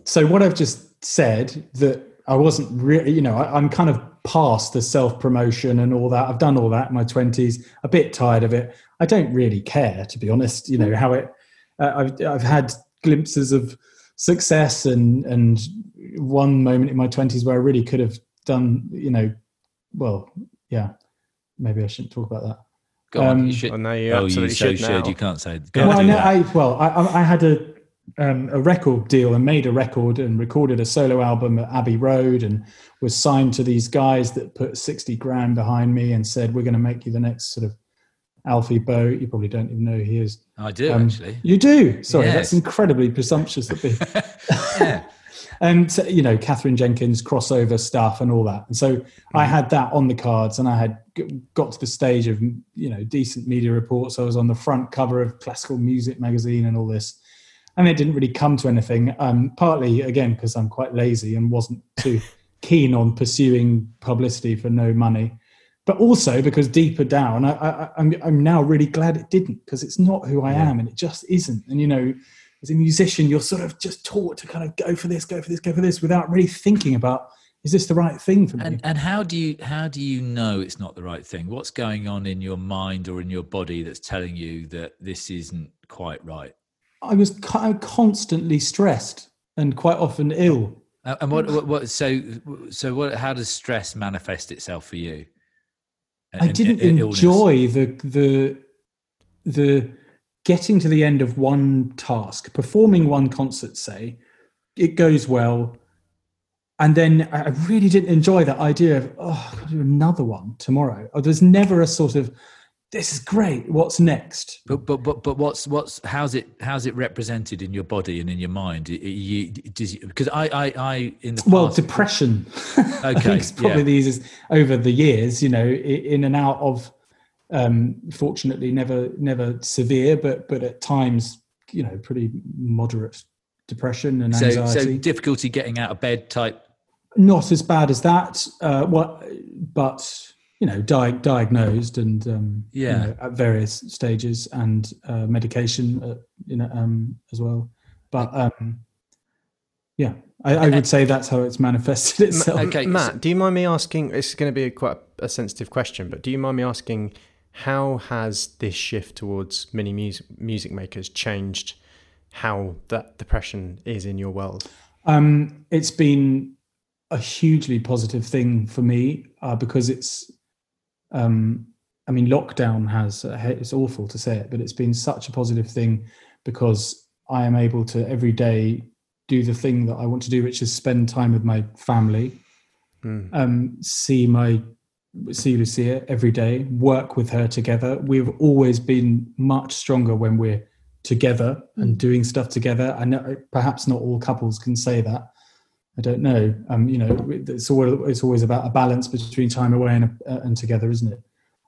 [SPEAKER 3] so what I've just said that I wasn't really, you know, I, I'm kind of past the self promotion and all that. I've done all that in my twenties. A bit tired of it. I don't really care, to be honest. You know how it. Uh, I've I've had glimpses of success and and one moment in my twenties where I really could have done, you know, well, yeah. Maybe I shouldn't talk about that.
[SPEAKER 2] Go on,
[SPEAKER 3] Um,
[SPEAKER 2] you should.
[SPEAKER 1] Oh, no, you
[SPEAKER 2] oh, you
[SPEAKER 1] absolutely
[SPEAKER 2] so
[SPEAKER 1] should
[SPEAKER 2] should. You can't say.
[SPEAKER 1] Go
[SPEAKER 2] Can't
[SPEAKER 3] well, I know. I, well, I, I I had a um, a record deal and made a record and recorded a solo album at Abbey Road and was signed to these guys that put sixty grand behind me and said, "We're going to make you the next sort of Alfie Boe." You probably don't even know who he is.
[SPEAKER 2] I do
[SPEAKER 3] Um,
[SPEAKER 2] actually.
[SPEAKER 3] You do. Sorry,
[SPEAKER 2] Yes.
[SPEAKER 3] that's incredibly presumptuous of me.
[SPEAKER 2] yeah.
[SPEAKER 3] and you know Katherine Jenkins crossover stuff and all that. And so I had that on the cards, and I had got to the stage of you know decent media reports. I was on the front cover of Classical Music magazine and all this, and it didn't really come to anything. Um, partly again because I'm quite lazy and wasn't too keen on pursuing publicity for no money. But also because deeper down, I, I, I'm, I'm now really glad it didn't because it's not who I
[SPEAKER 1] Yeah.
[SPEAKER 3] am and it just isn't. And you know, as a musician, you're sort of just taught to kind of go for this, go for this, go for this, without really thinking about is this the right thing for me?
[SPEAKER 2] And and how do you how do you know it's not the right thing? What's going on in your mind or in your body that's telling you that this isn't quite right?
[SPEAKER 3] I was kind of constantly stressed and quite often ill.
[SPEAKER 2] Uh, And what, what what so so what how does stress manifest itself for you?
[SPEAKER 3] I didn't
[SPEAKER 2] illness?
[SPEAKER 3] enjoy the the the getting to the end of one task, performing one concert. Say it goes well, and then I I really didn't enjoy that idea of oh, I've got to do another one tomorrow. Oh, there's never a sort of this is great. What's next?
[SPEAKER 2] But but but but what's what's how's it how's it represented in your body and in your mind? You, because I I I in the past,
[SPEAKER 3] Well, depression. I
[SPEAKER 2] Okay,
[SPEAKER 3] think it's probably
[SPEAKER 2] yeah.
[SPEAKER 3] the easiest over the years. You know, in and out of. Um, fortunately, never never severe, but but at times, you know, pretty moderate depression and
[SPEAKER 2] so
[SPEAKER 3] anxiety.
[SPEAKER 2] so difficulty getting out of bed type.
[SPEAKER 3] Not as bad as that. Uh, what, but you know, di- diagnosed and um,
[SPEAKER 2] Yeah.
[SPEAKER 3] you know, at various stages and uh, medication, uh, you know, um, as well. But um, yeah, I, I would say that's how it's manifested itself.
[SPEAKER 2] Okay,
[SPEAKER 1] Matt, do you mind me asking? It's going to be a quite a sensitive question, but do you mind me asking how has this shift towards mini music, music makers changed how that depression is in your world?
[SPEAKER 3] Um, it's been a hugely positive thing for me uh, because it's, um, I mean, lockdown has, uh, it's awful to say it, but it's been such a positive thing because I am able to every day do the thing that I want to do, which is spend time with my family,
[SPEAKER 1] Mm.
[SPEAKER 3] um, see my see Lucia every day, work with her together. We've always been much stronger when we're together and doing stuff together. I know perhaps not all couples can say that. I don't know. Um, you know, it's always it's always about a balance between time away and uh, and together, isn't it?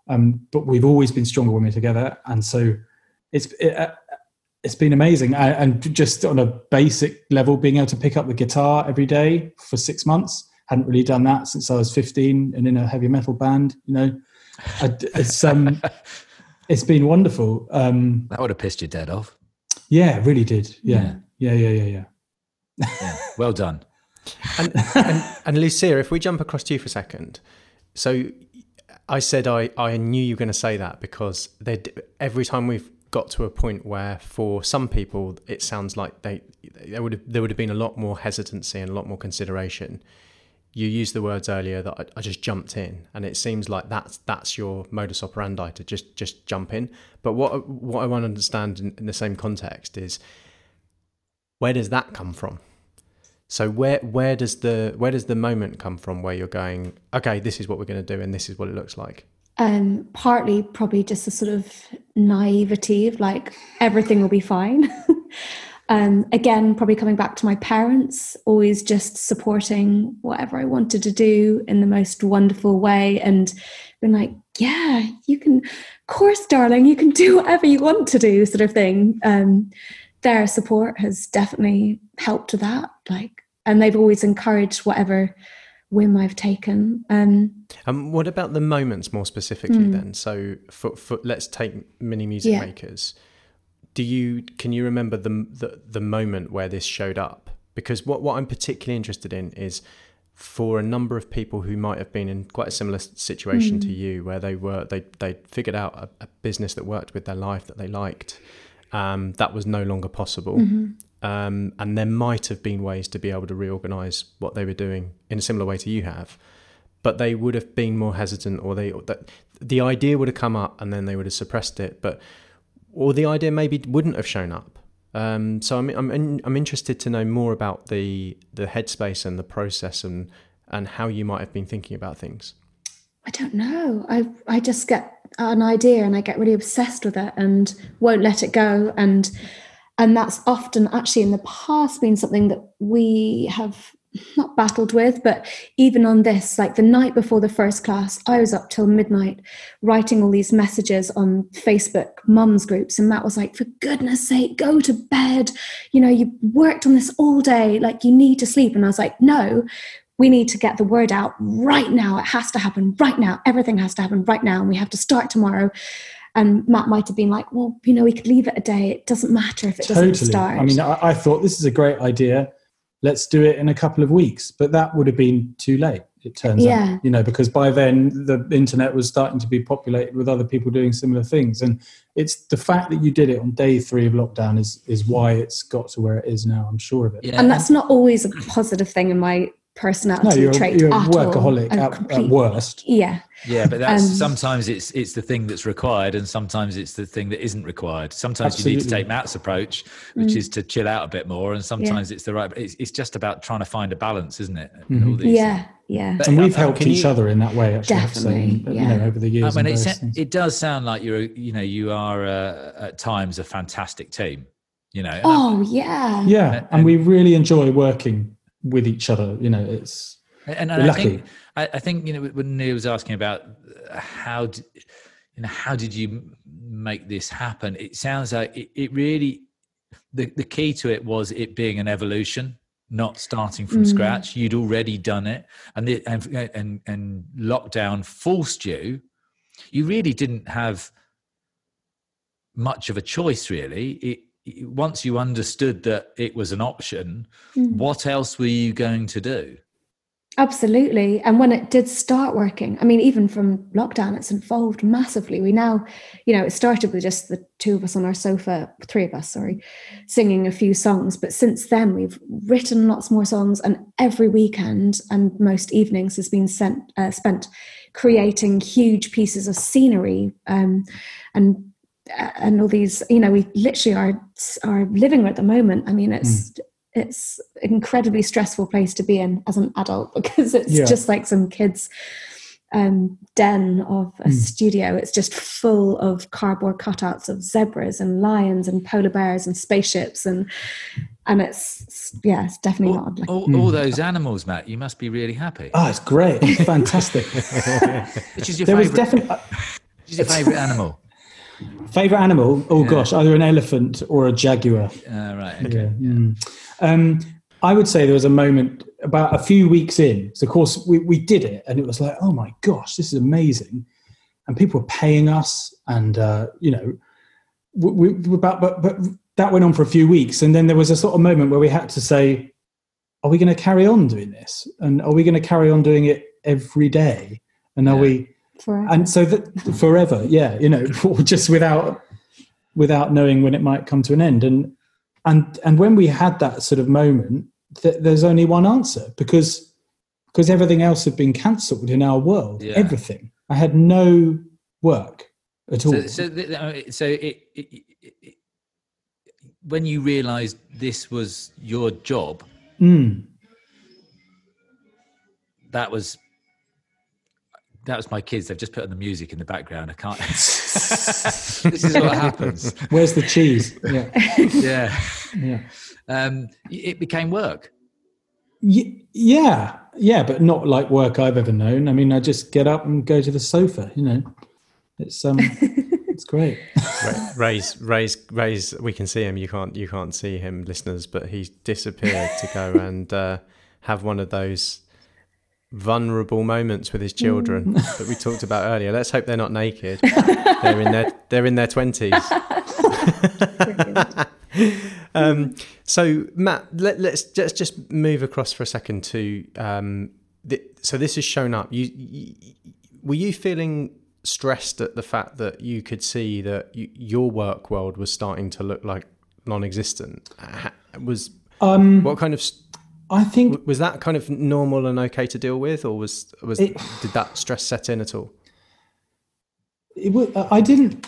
[SPEAKER 3] Um, but we've always been stronger when we're together, and so it's it, uh, it's been amazing. I, and just on a basic level, being able to pick up the guitar every day for six months hadn't really done that since I was fifteen and in a heavy metal band. You know, I, it's um, it's been wonderful. Um,
[SPEAKER 2] That would have pissed your dead off.
[SPEAKER 3] yeah, it really did. Yeah, yeah, yeah, yeah, yeah.
[SPEAKER 2] Yeah. Well done.
[SPEAKER 1] And, and, and Lucia, if we jump across to you for a second, so I said I, I knew you were going to say that because every time we've got to a point where for some people it sounds like they there would have, there would have been a lot more hesitancy and a lot more consideration. You used the words earlier that I, I just jumped in, and it seems like that's that's your modus operandi to just just jump in. But what what I want to understand in, in the same context is where does that come from? So where where does the where does the moment come from where you're going, okay, this is what we're going to do and this is what it looks like?
[SPEAKER 4] Um, partly probably just a sort of naivety of like everything will be fine. um, again, probably coming back to my parents, always just supporting whatever I wanted to do in the most wonderful way and being like, yeah, you can, of course, darling, you can do whatever you want to do, sort of thing. Um, their support has definitely helped with that. Like, and they've always encouraged whatever whim I've taken. Um,
[SPEAKER 1] And what about the moments more specifically then? So for, for let's take mini music
[SPEAKER 4] Yeah.
[SPEAKER 1] makers. Do you can you remember the, the the moment where this showed up? Because what what I'm particularly interested in is for a number of people who might have been in quite a similar situation to you, where they were they they figured out a, a business that worked with their life that they liked, um, that was no longer possible. Um, and there might have been ways to be able to reorganize what they were doing in a similar way to you have, but they would have been more hesitant, or they that the idea would have come up and then they would have suppressed it, but or the idea maybe wouldn't have shown up. Um, so I'm I'm in, I'm interested to know more about the the headspace and the process and and how you might have been thinking about things.
[SPEAKER 4] I don't know. I I just get an idea and I get really obsessed with it and won't let it go and and that's often actually in the past been something that we have not battled with but even on this like the night before the first class I was up till midnight writing all these messages on Facebook mums groups and Matt was like for goodness sake go to bed you know you worked on this all day like you need to sleep and I was like no we need to get the word out right now. It has to happen right now. Everything has to happen right now. And we have to start tomorrow. And Matt might have been like, well, you know, we could leave it a day. It doesn't matter if it doesn't
[SPEAKER 3] totally.
[SPEAKER 4] start.
[SPEAKER 3] I mean, I, I thought this is a great idea. Let's do it in a couple of weeks, but that would have been too late. It turns
[SPEAKER 4] Yeah.
[SPEAKER 3] out, you know, because by then the internet was starting to be populated with other people doing similar things, and it's the fact that you did it on day three of lockdown is is why it's got to where it is now. I'm sure of it.
[SPEAKER 2] Yeah.
[SPEAKER 4] and that's not always a positive thing in my personality
[SPEAKER 3] No, you're,
[SPEAKER 4] trait
[SPEAKER 3] you're a workaholic
[SPEAKER 4] all.
[SPEAKER 3] At,
[SPEAKER 4] complete-
[SPEAKER 3] at worst.
[SPEAKER 4] Yeah.
[SPEAKER 2] Yeah, but that's
[SPEAKER 4] Um,
[SPEAKER 2] sometimes it's it's the thing that's required, and sometimes it's the thing that isn't required. Sometimes you need to take Matt's approach, which
[SPEAKER 4] Mm.
[SPEAKER 2] is to chill out a bit more, and sometimes it's the right. It's, it's just about trying to find a balance, isn't it? in
[SPEAKER 3] Mhm.
[SPEAKER 2] all these
[SPEAKER 4] Yeah. Yeah.
[SPEAKER 2] But-
[SPEAKER 3] And we've helped each
[SPEAKER 1] you-
[SPEAKER 3] other in that way, actually. I have to say,
[SPEAKER 4] Definitely,
[SPEAKER 3] you
[SPEAKER 4] yeah.
[SPEAKER 3] know, over the years.
[SPEAKER 2] I mean,
[SPEAKER 3] and
[SPEAKER 2] it, sa- it does sound like you're, you know, you are uh, at times a fantastic team. You know, and I-
[SPEAKER 4] Oh, yeah.
[SPEAKER 3] yeah,
[SPEAKER 2] and-
[SPEAKER 3] and we really enjoy working with each other. You know, it's
[SPEAKER 2] And,
[SPEAKER 3] We're
[SPEAKER 2] and I think I, I think you know when Neil was asking about uh, how did, you know how did you make this happen? It sounds like it, it really the the key to it was it being an evolution. not starting from mm. scratch. You'd already done it, and the, and and and lockdown forced you. You really didn't have much of a choice, really. It, it, once you understood that it was an option, mm. what else were you going to do?
[SPEAKER 4] Absolutely. And when it did start working, I mean, even from lockdown, it's evolved massively. We now, you know, it started with just the two of us on our sofa, three of us, sorry, singing a few songs. But since then, we've written lots more songs, and every weekend and most evenings has been sent, uh, spent creating huge pieces of scenery um, and and all these you know we literally are are living at the moment i mean it's mm it's an incredibly stressful place to be in as an adult because it's yeah. just like some kids um, den of a mm. studio. It's just full of cardboard cutouts of zebras and lions and polar bears and spaceships and and it's yeah, it's definitely
[SPEAKER 2] all,
[SPEAKER 4] not like,
[SPEAKER 2] all, mm. all, those animals, Matt. You must be really happy.
[SPEAKER 3] Oh, it's great! It's fantastic.
[SPEAKER 2] Which is your there favorite? Was definitely, which is your favorite animal?
[SPEAKER 3] Favorite animal? Oh yeah. gosh, either an elephant or a jaguar.
[SPEAKER 2] Uh, right. Okay.
[SPEAKER 3] Yeah. Mm. Um, I would say there was a moment about a few weeks in. So of course we, we did it, and it was like, oh my gosh, this is amazing, and people were paying us, and uh, you know, we, we about but but that went on for a few weeks, and then there was a sort of moment where we had to say, are we going to carry on doing this, and are we going to carry on doing it every day, and are yeah. we Forever. And so that forever, yeah, you know, just without without knowing when it might come to an end. And and and when we had that sort of moment, th- there's only one answer because because everything else had been cancelled in our world. Yeah. Everything. I had no work at all.
[SPEAKER 2] So, so, the, so it, it, it, when you realised this was your job,
[SPEAKER 3] mm.
[SPEAKER 2] that was that was my kids. They've just put on the music in the background. I can't. this is what happens.
[SPEAKER 3] Where's the cheese?
[SPEAKER 2] Yeah. yeah.
[SPEAKER 3] Yeah.
[SPEAKER 2] Um, it became work.
[SPEAKER 3] Y- yeah. Yeah. But not like work I've ever known. I mean, I just get up and go to the sofa, you know, it's, um, it's great.
[SPEAKER 1] Ray's, Ray's, Ray's, we can see him. You can't, you can't see him listeners, but he's disappeared to go and, uh, have one of those vulnerable moments with his children mm. that we talked about earlier. Let's hope they're not naked. they're in their they're in their twenties. um, so Matt, let, us let's, let's just move across for a second to um, the, so this has shown up. You, you, were you feeling stressed at the fact that you could see that you, your work world was starting to look like non-existent? Was um, what kind of
[SPEAKER 3] I think
[SPEAKER 1] was that kind of normal and okay to deal with, or was was it, did that stress set in at all?
[SPEAKER 3] It was, I didn't.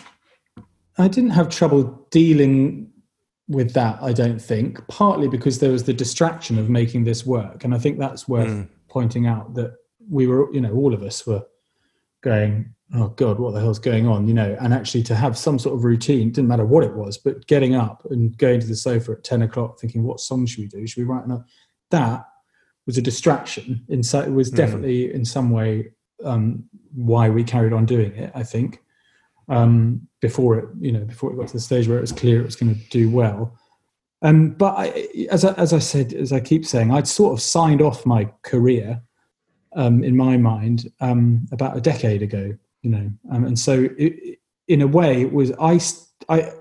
[SPEAKER 3] I didn't have trouble dealing with that. I don't think partly because there was the distraction of making this work, and I think that's worth mm. pointing out that we were, you know, all of us were going, "Oh God, what the hell's going on?" You know, and actually to have some sort of routine didn't matter what it was, but getting up and going to the sofa at ten o'clock, thinking, "What song should we do? Should we write another?" That was a distraction. It was hmm. definitely mm. in some way um, why we carried on doing it. I think um, before it, you know, before it got to the stage where it was clear it was going to do well. Um, but I, as I, as I said, as I keep saying, I'd sort of signed off my career um, in my mind um, about a decade ago. You know, um, and so it, in a way, it was I. I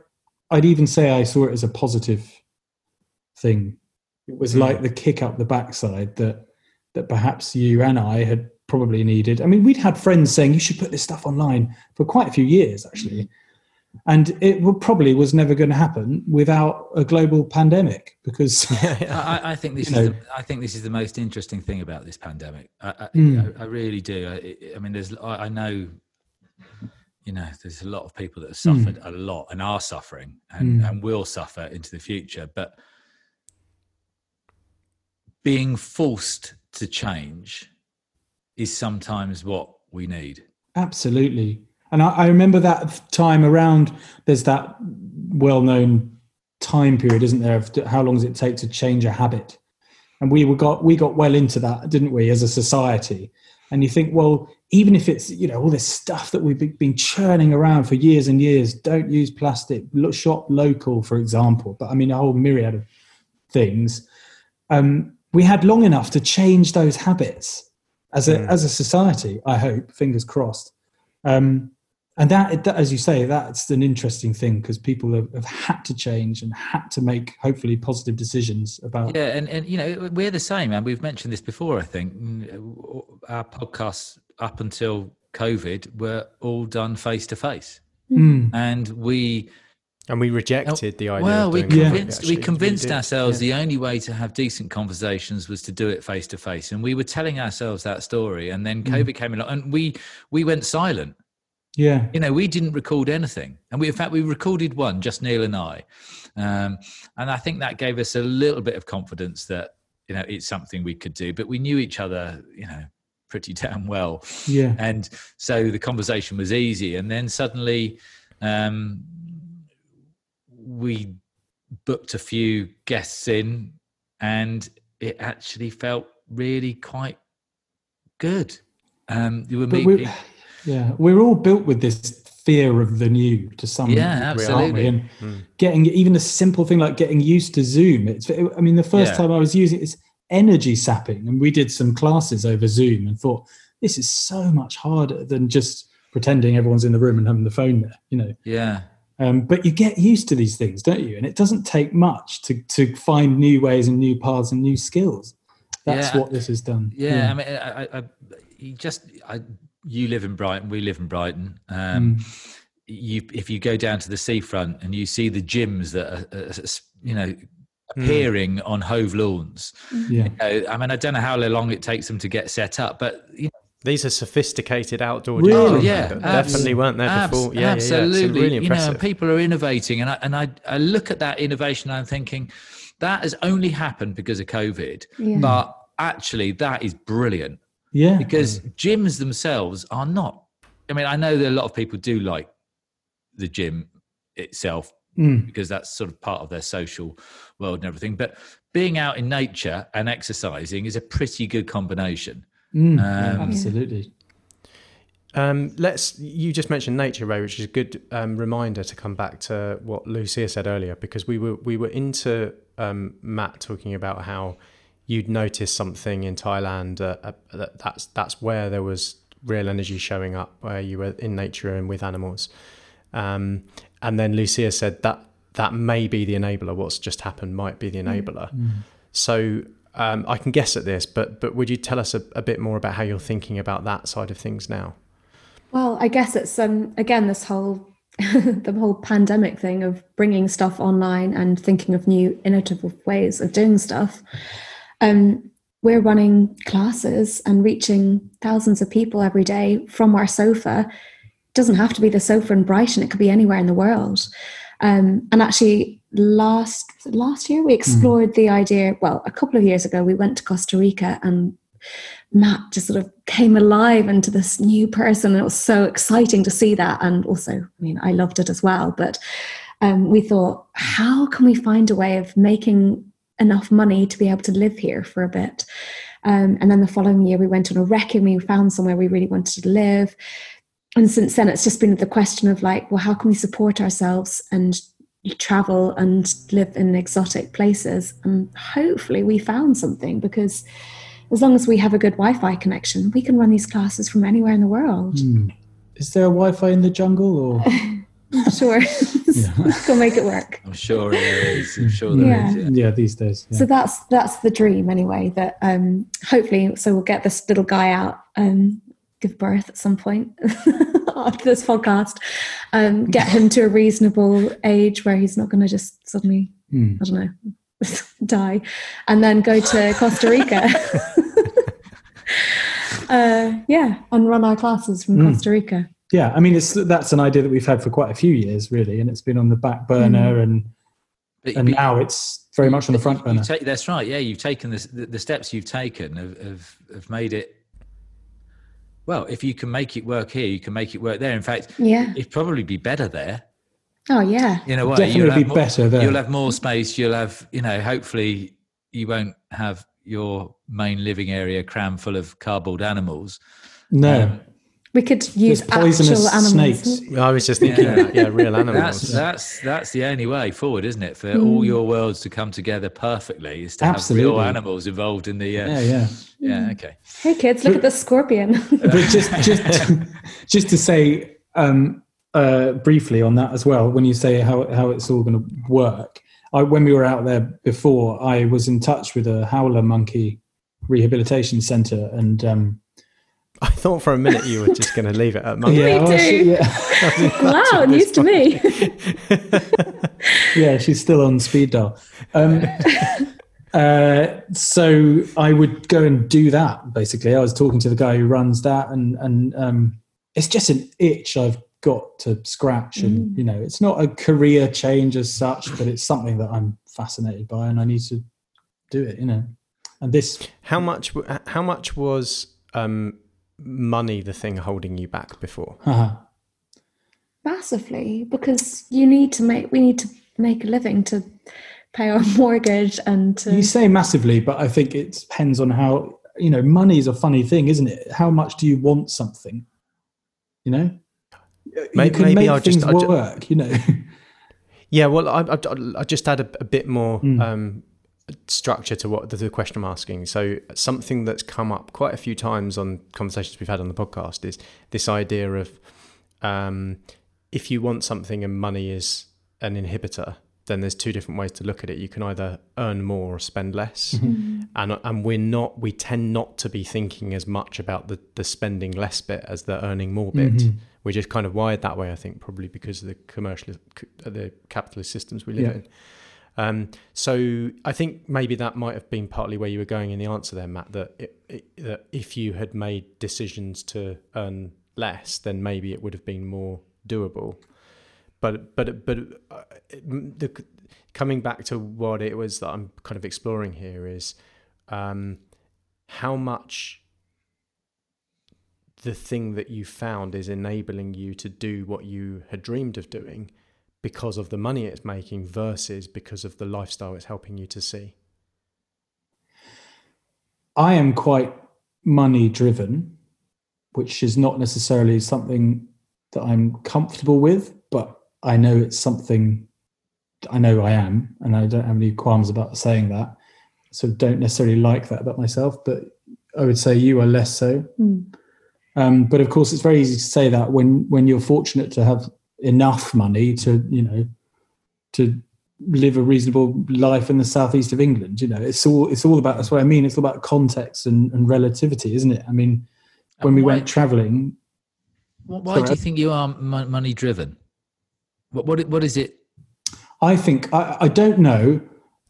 [SPEAKER 3] I'd even say I saw it as a positive thing it was mm. like the kick up the backside that that perhaps you and I had probably needed. I mean, we'd had friends saying you should put this stuff online for quite a few years, actually, and it probably was never going to happen without a global pandemic. Because
[SPEAKER 2] I, I, think this is the, I think this is the most interesting thing about this pandemic. I, I, mm. I really do. I, mean, there's I know. You know, there's a lot of people that have suffered mm. a lot and are suffering and, mm. and will suffer into the future. But being forced to change is sometimes what we need.
[SPEAKER 3] Absolutely. And I, I remember that time around, there's that well known time period, isn't there, of how long does it take to change a habit? And we got we got well into that, didn't we, as a society? And you think, well, even if it's you know all this stuff that we've been churning around for years and years, don't use plastic, shop local, for example. But I mean a whole myriad of things um, we had long enough to change those habits as a mm. as a society. I hope, fingers crossed. Um, and that, that, as you say, that's an interesting thing because people have, have, had to change and had to make hopefully positive decisions about.
[SPEAKER 2] Yeah, and and you know we're the same, and we've mentioned this before. I think mm, our podcasts up until COVID were all done face to face, and we
[SPEAKER 1] and we rejected the idea.
[SPEAKER 2] Well, we convinced we convinced really ourselves yeah. the only way to have decent conversations was to do it face to face, and we were telling ourselves that story. And then mm. COVID mm. came along, and we we went silent.
[SPEAKER 3] Yeah,
[SPEAKER 2] you know, we didn't record anything, and we in fact we recorded one, just Neil and I, um, and I think that gave us a little bit of confidence that you know it's something we could do. But we knew each other, you know, pretty damn well.
[SPEAKER 3] Yeah,
[SPEAKER 2] and so the conversation was easy, and then suddenly. Um, we booked a few guests in and it actually felt really quite good. Um, you were meeting.
[SPEAKER 3] Yeah, we're all built with this fear of the new to some
[SPEAKER 2] yeah, degree, absolutely.
[SPEAKER 3] And mm. getting even a simple thing like getting used to Zoom. It's. I mean, the first yeah. time I was using it's energy sapping, and we did some classes over Zoom, and thought this is so much harder than just pretending everyone's in the room and having the phone there. You know.
[SPEAKER 2] Yeah.
[SPEAKER 3] Um, but you get used to these things, don't you? And it doesn't take much to to find new ways and new paths and new skills. That's yeah, what this has done.
[SPEAKER 2] Yeah, yeah. I mean, I, I, you just I, you live in Brighton, we live in Brighton. Um, mm. You, if you go down to the seafront and you see the gyms that are, are you know hmm. appearing mm. on Hove lawns.
[SPEAKER 3] Yeah.
[SPEAKER 2] You know, I mean, I don't know how long it takes them to get set up, but you know,
[SPEAKER 1] these are sophisticated outdoor
[SPEAKER 3] really?
[SPEAKER 1] Oh,
[SPEAKER 2] yeah,
[SPEAKER 1] definitely weren't there
[SPEAKER 2] abs-
[SPEAKER 1] before. Yeah,
[SPEAKER 2] absolutely.
[SPEAKER 1] Yeah, yeah. really impressive.
[SPEAKER 2] You know, people are innovating, and I and I, I look at that innovation and I'm thinking that has only happened because of COVID, yeah. but actually that is brilliant.
[SPEAKER 3] Yeah,
[SPEAKER 2] because mm. gyms themselves are not. I mean, I know that a lot of people do like the gym itself mm. because that's sort of part of their social world and everything, but being out in nature and exercising is a pretty good combination.
[SPEAKER 3] Mm, um, absolutely.
[SPEAKER 1] Um, let's. You just mentioned nature, Ray, which is a good um, reminder to come back to what Lucia said earlier, because we were we were into um, Matt talking about how you'd noticed something in Thailand. Uh, uh, that, that's that's where there was real energy showing up, where you were in nature and with animals. Um, and then Lucia said that that may be the enabler. What's just happened might be the mm. enabler. Mm. So um, I can guess at this, but but would you tell us a, a, bit more about how you're thinking about that side of things now?
[SPEAKER 4] Well, I guess it's um, again this whole the whole pandemic thing of bringing stuff online and thinking of new innovative ways of doing stuff. Um, we're running classes and reaching thousands of people every day from our sofa. It doesn't have to be the sofa in Brighton; it could be anywhere in the world. Um, and actually, last last year we mm-hmm. explored mm. the idea. Well, a couple of years ago, we went to Costa Rica, and Matt just sort of came alive into this new person. And it was so exciting to see that. And also, I mean, I loved it as well. But um, we thought, how can we find a way of making enough money to be able to live here for a bit? Um, and then the following year, we went on a wreck and we found somewhere we really wanted to live and since then it's just been the question of like well how can we support ourselves and travel and live in exotic places and hopefully we found something because as long as we have a good wi-fi connection we can run these classes from anywhere in the world mm.
[SPEAKER 3] is there a wi-fi in the jungle or
[SPEAKER 4] sure let's go make it work
[SPEAKER 2] i'm sure there is i'm sure there
[SPEAKER 3] yeah. is. yeah. yeah. these days
[SPEAKER 4] yeah. so that's that's the dream anyway that um hopefully so we'll get this little guy out um give birth at some point after this podcast, um, get him to a reasonable age where he's not going to just suddenly, mm. I don't know, die, and then go to Costa Rica. uh, yeah, and run our classes from mm. Costa Rica.
[SPEAKER 3] Yeah, I mean, it's that's an idea that we've had for quite a few years, really, and it's been on the back burner, mm. and but, and but, now it's very much on the front burner.
[SPEAKER 2] Take, that's right. Yeah, you've taken this, the, the steps you've taken have, have, have made it well, if you can make it work here, you can make it work there. In fact,
[SPEAKER 4] yeah,
[SPEAKER 2] it'd probably be better there.
[SPEAKER 4] Oh yeah,
[SPEAKER 2] in a way,
[SPEAKER 3] definitely be
[SPEAKER 2] more,
[SPEAKER 3] better there.
[SPEAKER 2] You'll have more space. You'll have, you know, hopefully you won't have your main living area crammed full of cardboard animals.
[SPEAKER 3] No. Um,
[SPEAKER 4] We could use
[SPEAKER 3] There's poisonous
[SPEAKER 4] actual animals.
[SPEAKER 3] snakes.
[SPEAKER 1] I was just thinking
[SPEAKER 2] Yeah.
[SPEAKER 1] that. Yeah, real animals.
[SPEAKER 2] That's that's that's the only way forward, isn't it? For all your worlds to come together perfectly, is to have real animals involved in the. Uh,
[SPEAKER 3] Yeah,
[SPEAKER 2] yeah.
[SPEAKER 3] yeah.
[SPEAKER 2] Okay.
[SPEAKER 4] Hey kids, look at the scorpion.
[SPEAKER 3] but just just just to say um, uh, briefly on that as well, when you say how how it's all going to work, I, when we were out there before, I was in touch with a howler monkey rehabilitation centre, and um,
[SPEAKER 1] I thought for a minute you were just going to leave it at monkey.
[SPEAKER 3] yeah,
[SPEAKER 4] Me
[SPEAKER 3] oh, she- yeah,
[SPEAKER 4] wow, news to me.
[SPEAKER 3] yeah, she's still on speed dial. Um, uh, so I would go and do that. Basically, I was talking to the guy who runs that, and and um, it's just an itch I've got to scratch. And you know, it's not a career change as such, but it's something that I'm fascinated by, and I need to do it. You know, and this
[SPEAKER 1] How much? How much was um, money the thing holding you back before?
[SPEAKER 3] haha,
[SPEAKER 4] Massively, because you need to make we need to make a living to pay our mortgage and to
[SPEAKER 3] You say massively, but I think it depends on how you know. Money is a funny thing, isn't it? How much do you want something? You know,
[SPEAKER 1] May-
[SPEAKER 3] you can
[SPEAKER 1] maybe
[SPEAKER 3] make
[SPEAKER 1] I'll just-
[SPEAKER 3] things
[SPEAKER 1] I'll ju-
[SPEAKER 3] work. You know,
[SPEAKER 1] Yeah, well, I, I, I just add a, a bit more
[SPEAKER 3] Hmm.
[SPEAKER 1] um, structure to what the, the question I'm asking. So, something that's come up quite a few times on conversations we've had on the podcast is this idea of um, if you want something and money is an inhibitor, then there's two different ways to look at it. You can either earn more or spend less, mm-hmm. Mm-hmm. and and we're not we tend not to be thinking as much about the the spending less bit as the earning more bit. Mm-hmm. We're just kind of wired that way, I think, probably because of the commercial the capitalist systems we live
[SPEAKER 3] Yeah.
[SPEAKER 1] in. Um, so I think maybe that might have been partly where you were going in the answer there, Matt. That it, it, that if you had made decisions to earn less, then maybe it would have been more doable. But but but uh, the, coming back to what it was that I'm kind of exploring here is um, how much the thing that you found is enabling you to do what you had dreamed of doing because of the money it's making versus because of the lifestyle it's helping you to see.
[SPEAKER 3] I am quite money driven, which is not necessarily something that I'm comfortable with, but I know it's something I know I am, and I don't have any qualms about saying that. So don't necessarily like that about myself, but I would say you are less so.
[SPEAKER 4] Hmm.
[SPEAKER 3] Um, but of course, it's very easy to say that when when you're fortunate to have enough money to you know to live a reasonable life in the southeast of England. You know, it's all it's all about. That's what I mean. It's all about context and, and relativity, isn't it? I mean, when we
[SPEAKER 2] why-
[SPEAKER 3] went travelling,
[SPEAKER 2] Why
[SPEAKER 3] Sorry.
[SPEAKER 2] do you think you are money driven? What what what is it?
[SPEAKER 3] I think I, I don't know.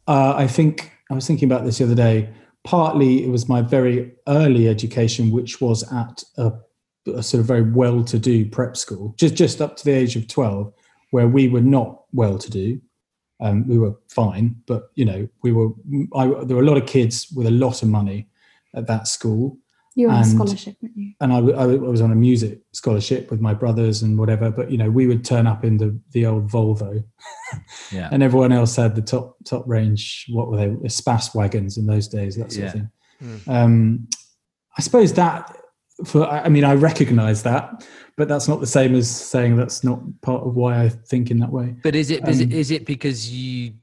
[SPEAKER 3] Uh, I think I was thinking about this the other day. Partly, it was my very early education, which was at a, a sort of very well-to-do prep school, just just up to the age of twelve, where we were not well-to-do. Um, we were fine, but you know, we were. I, there were a lot of kids with a lot of money at that school,
[SPEAKER 4] You were on a scholarship, weren't you?
[SPEAKER 3] and I was on a music scholarship with my brothers and whatever. But you know, we would turn up in the the old Volvo,
[SPEAKER 2] Yeah.
[SPEAKER 3] and everyone else had the top top range. What were they? The Spas wagons in those days, that sort of
[SPEAKER 2] Yeah.
[SPEAKER 3] thing. Um, I suppose that for I mean, I recognise that, but that's not the same as saying that's not part of why I think in that way.
[SPEAKER 2] But is it is it
[SPEAKER 3] Um,
[SPEAKER 2] is it because you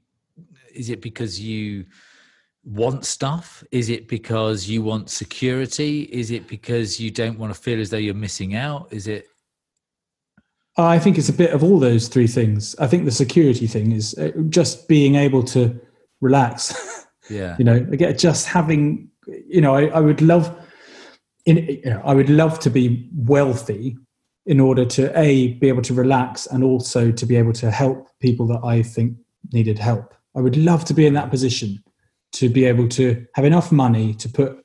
[SPEAKER 2] is it because you want stuff? Is it because you want security? Is it because you don't want to feel as though you're missing out? Is it
[SPEAKER 3] I think it's a bit of all those three things. I think the security thing is uh, just being able to relax.
[SPEAKER 2] yeah.
[SPEAKER 3] you know again just having you know i, I would love in you know, i would love to be wealthy in order to a be able to relax and also to be able to help people that i think needed help. I would love to be in that position to be able to have enough money to put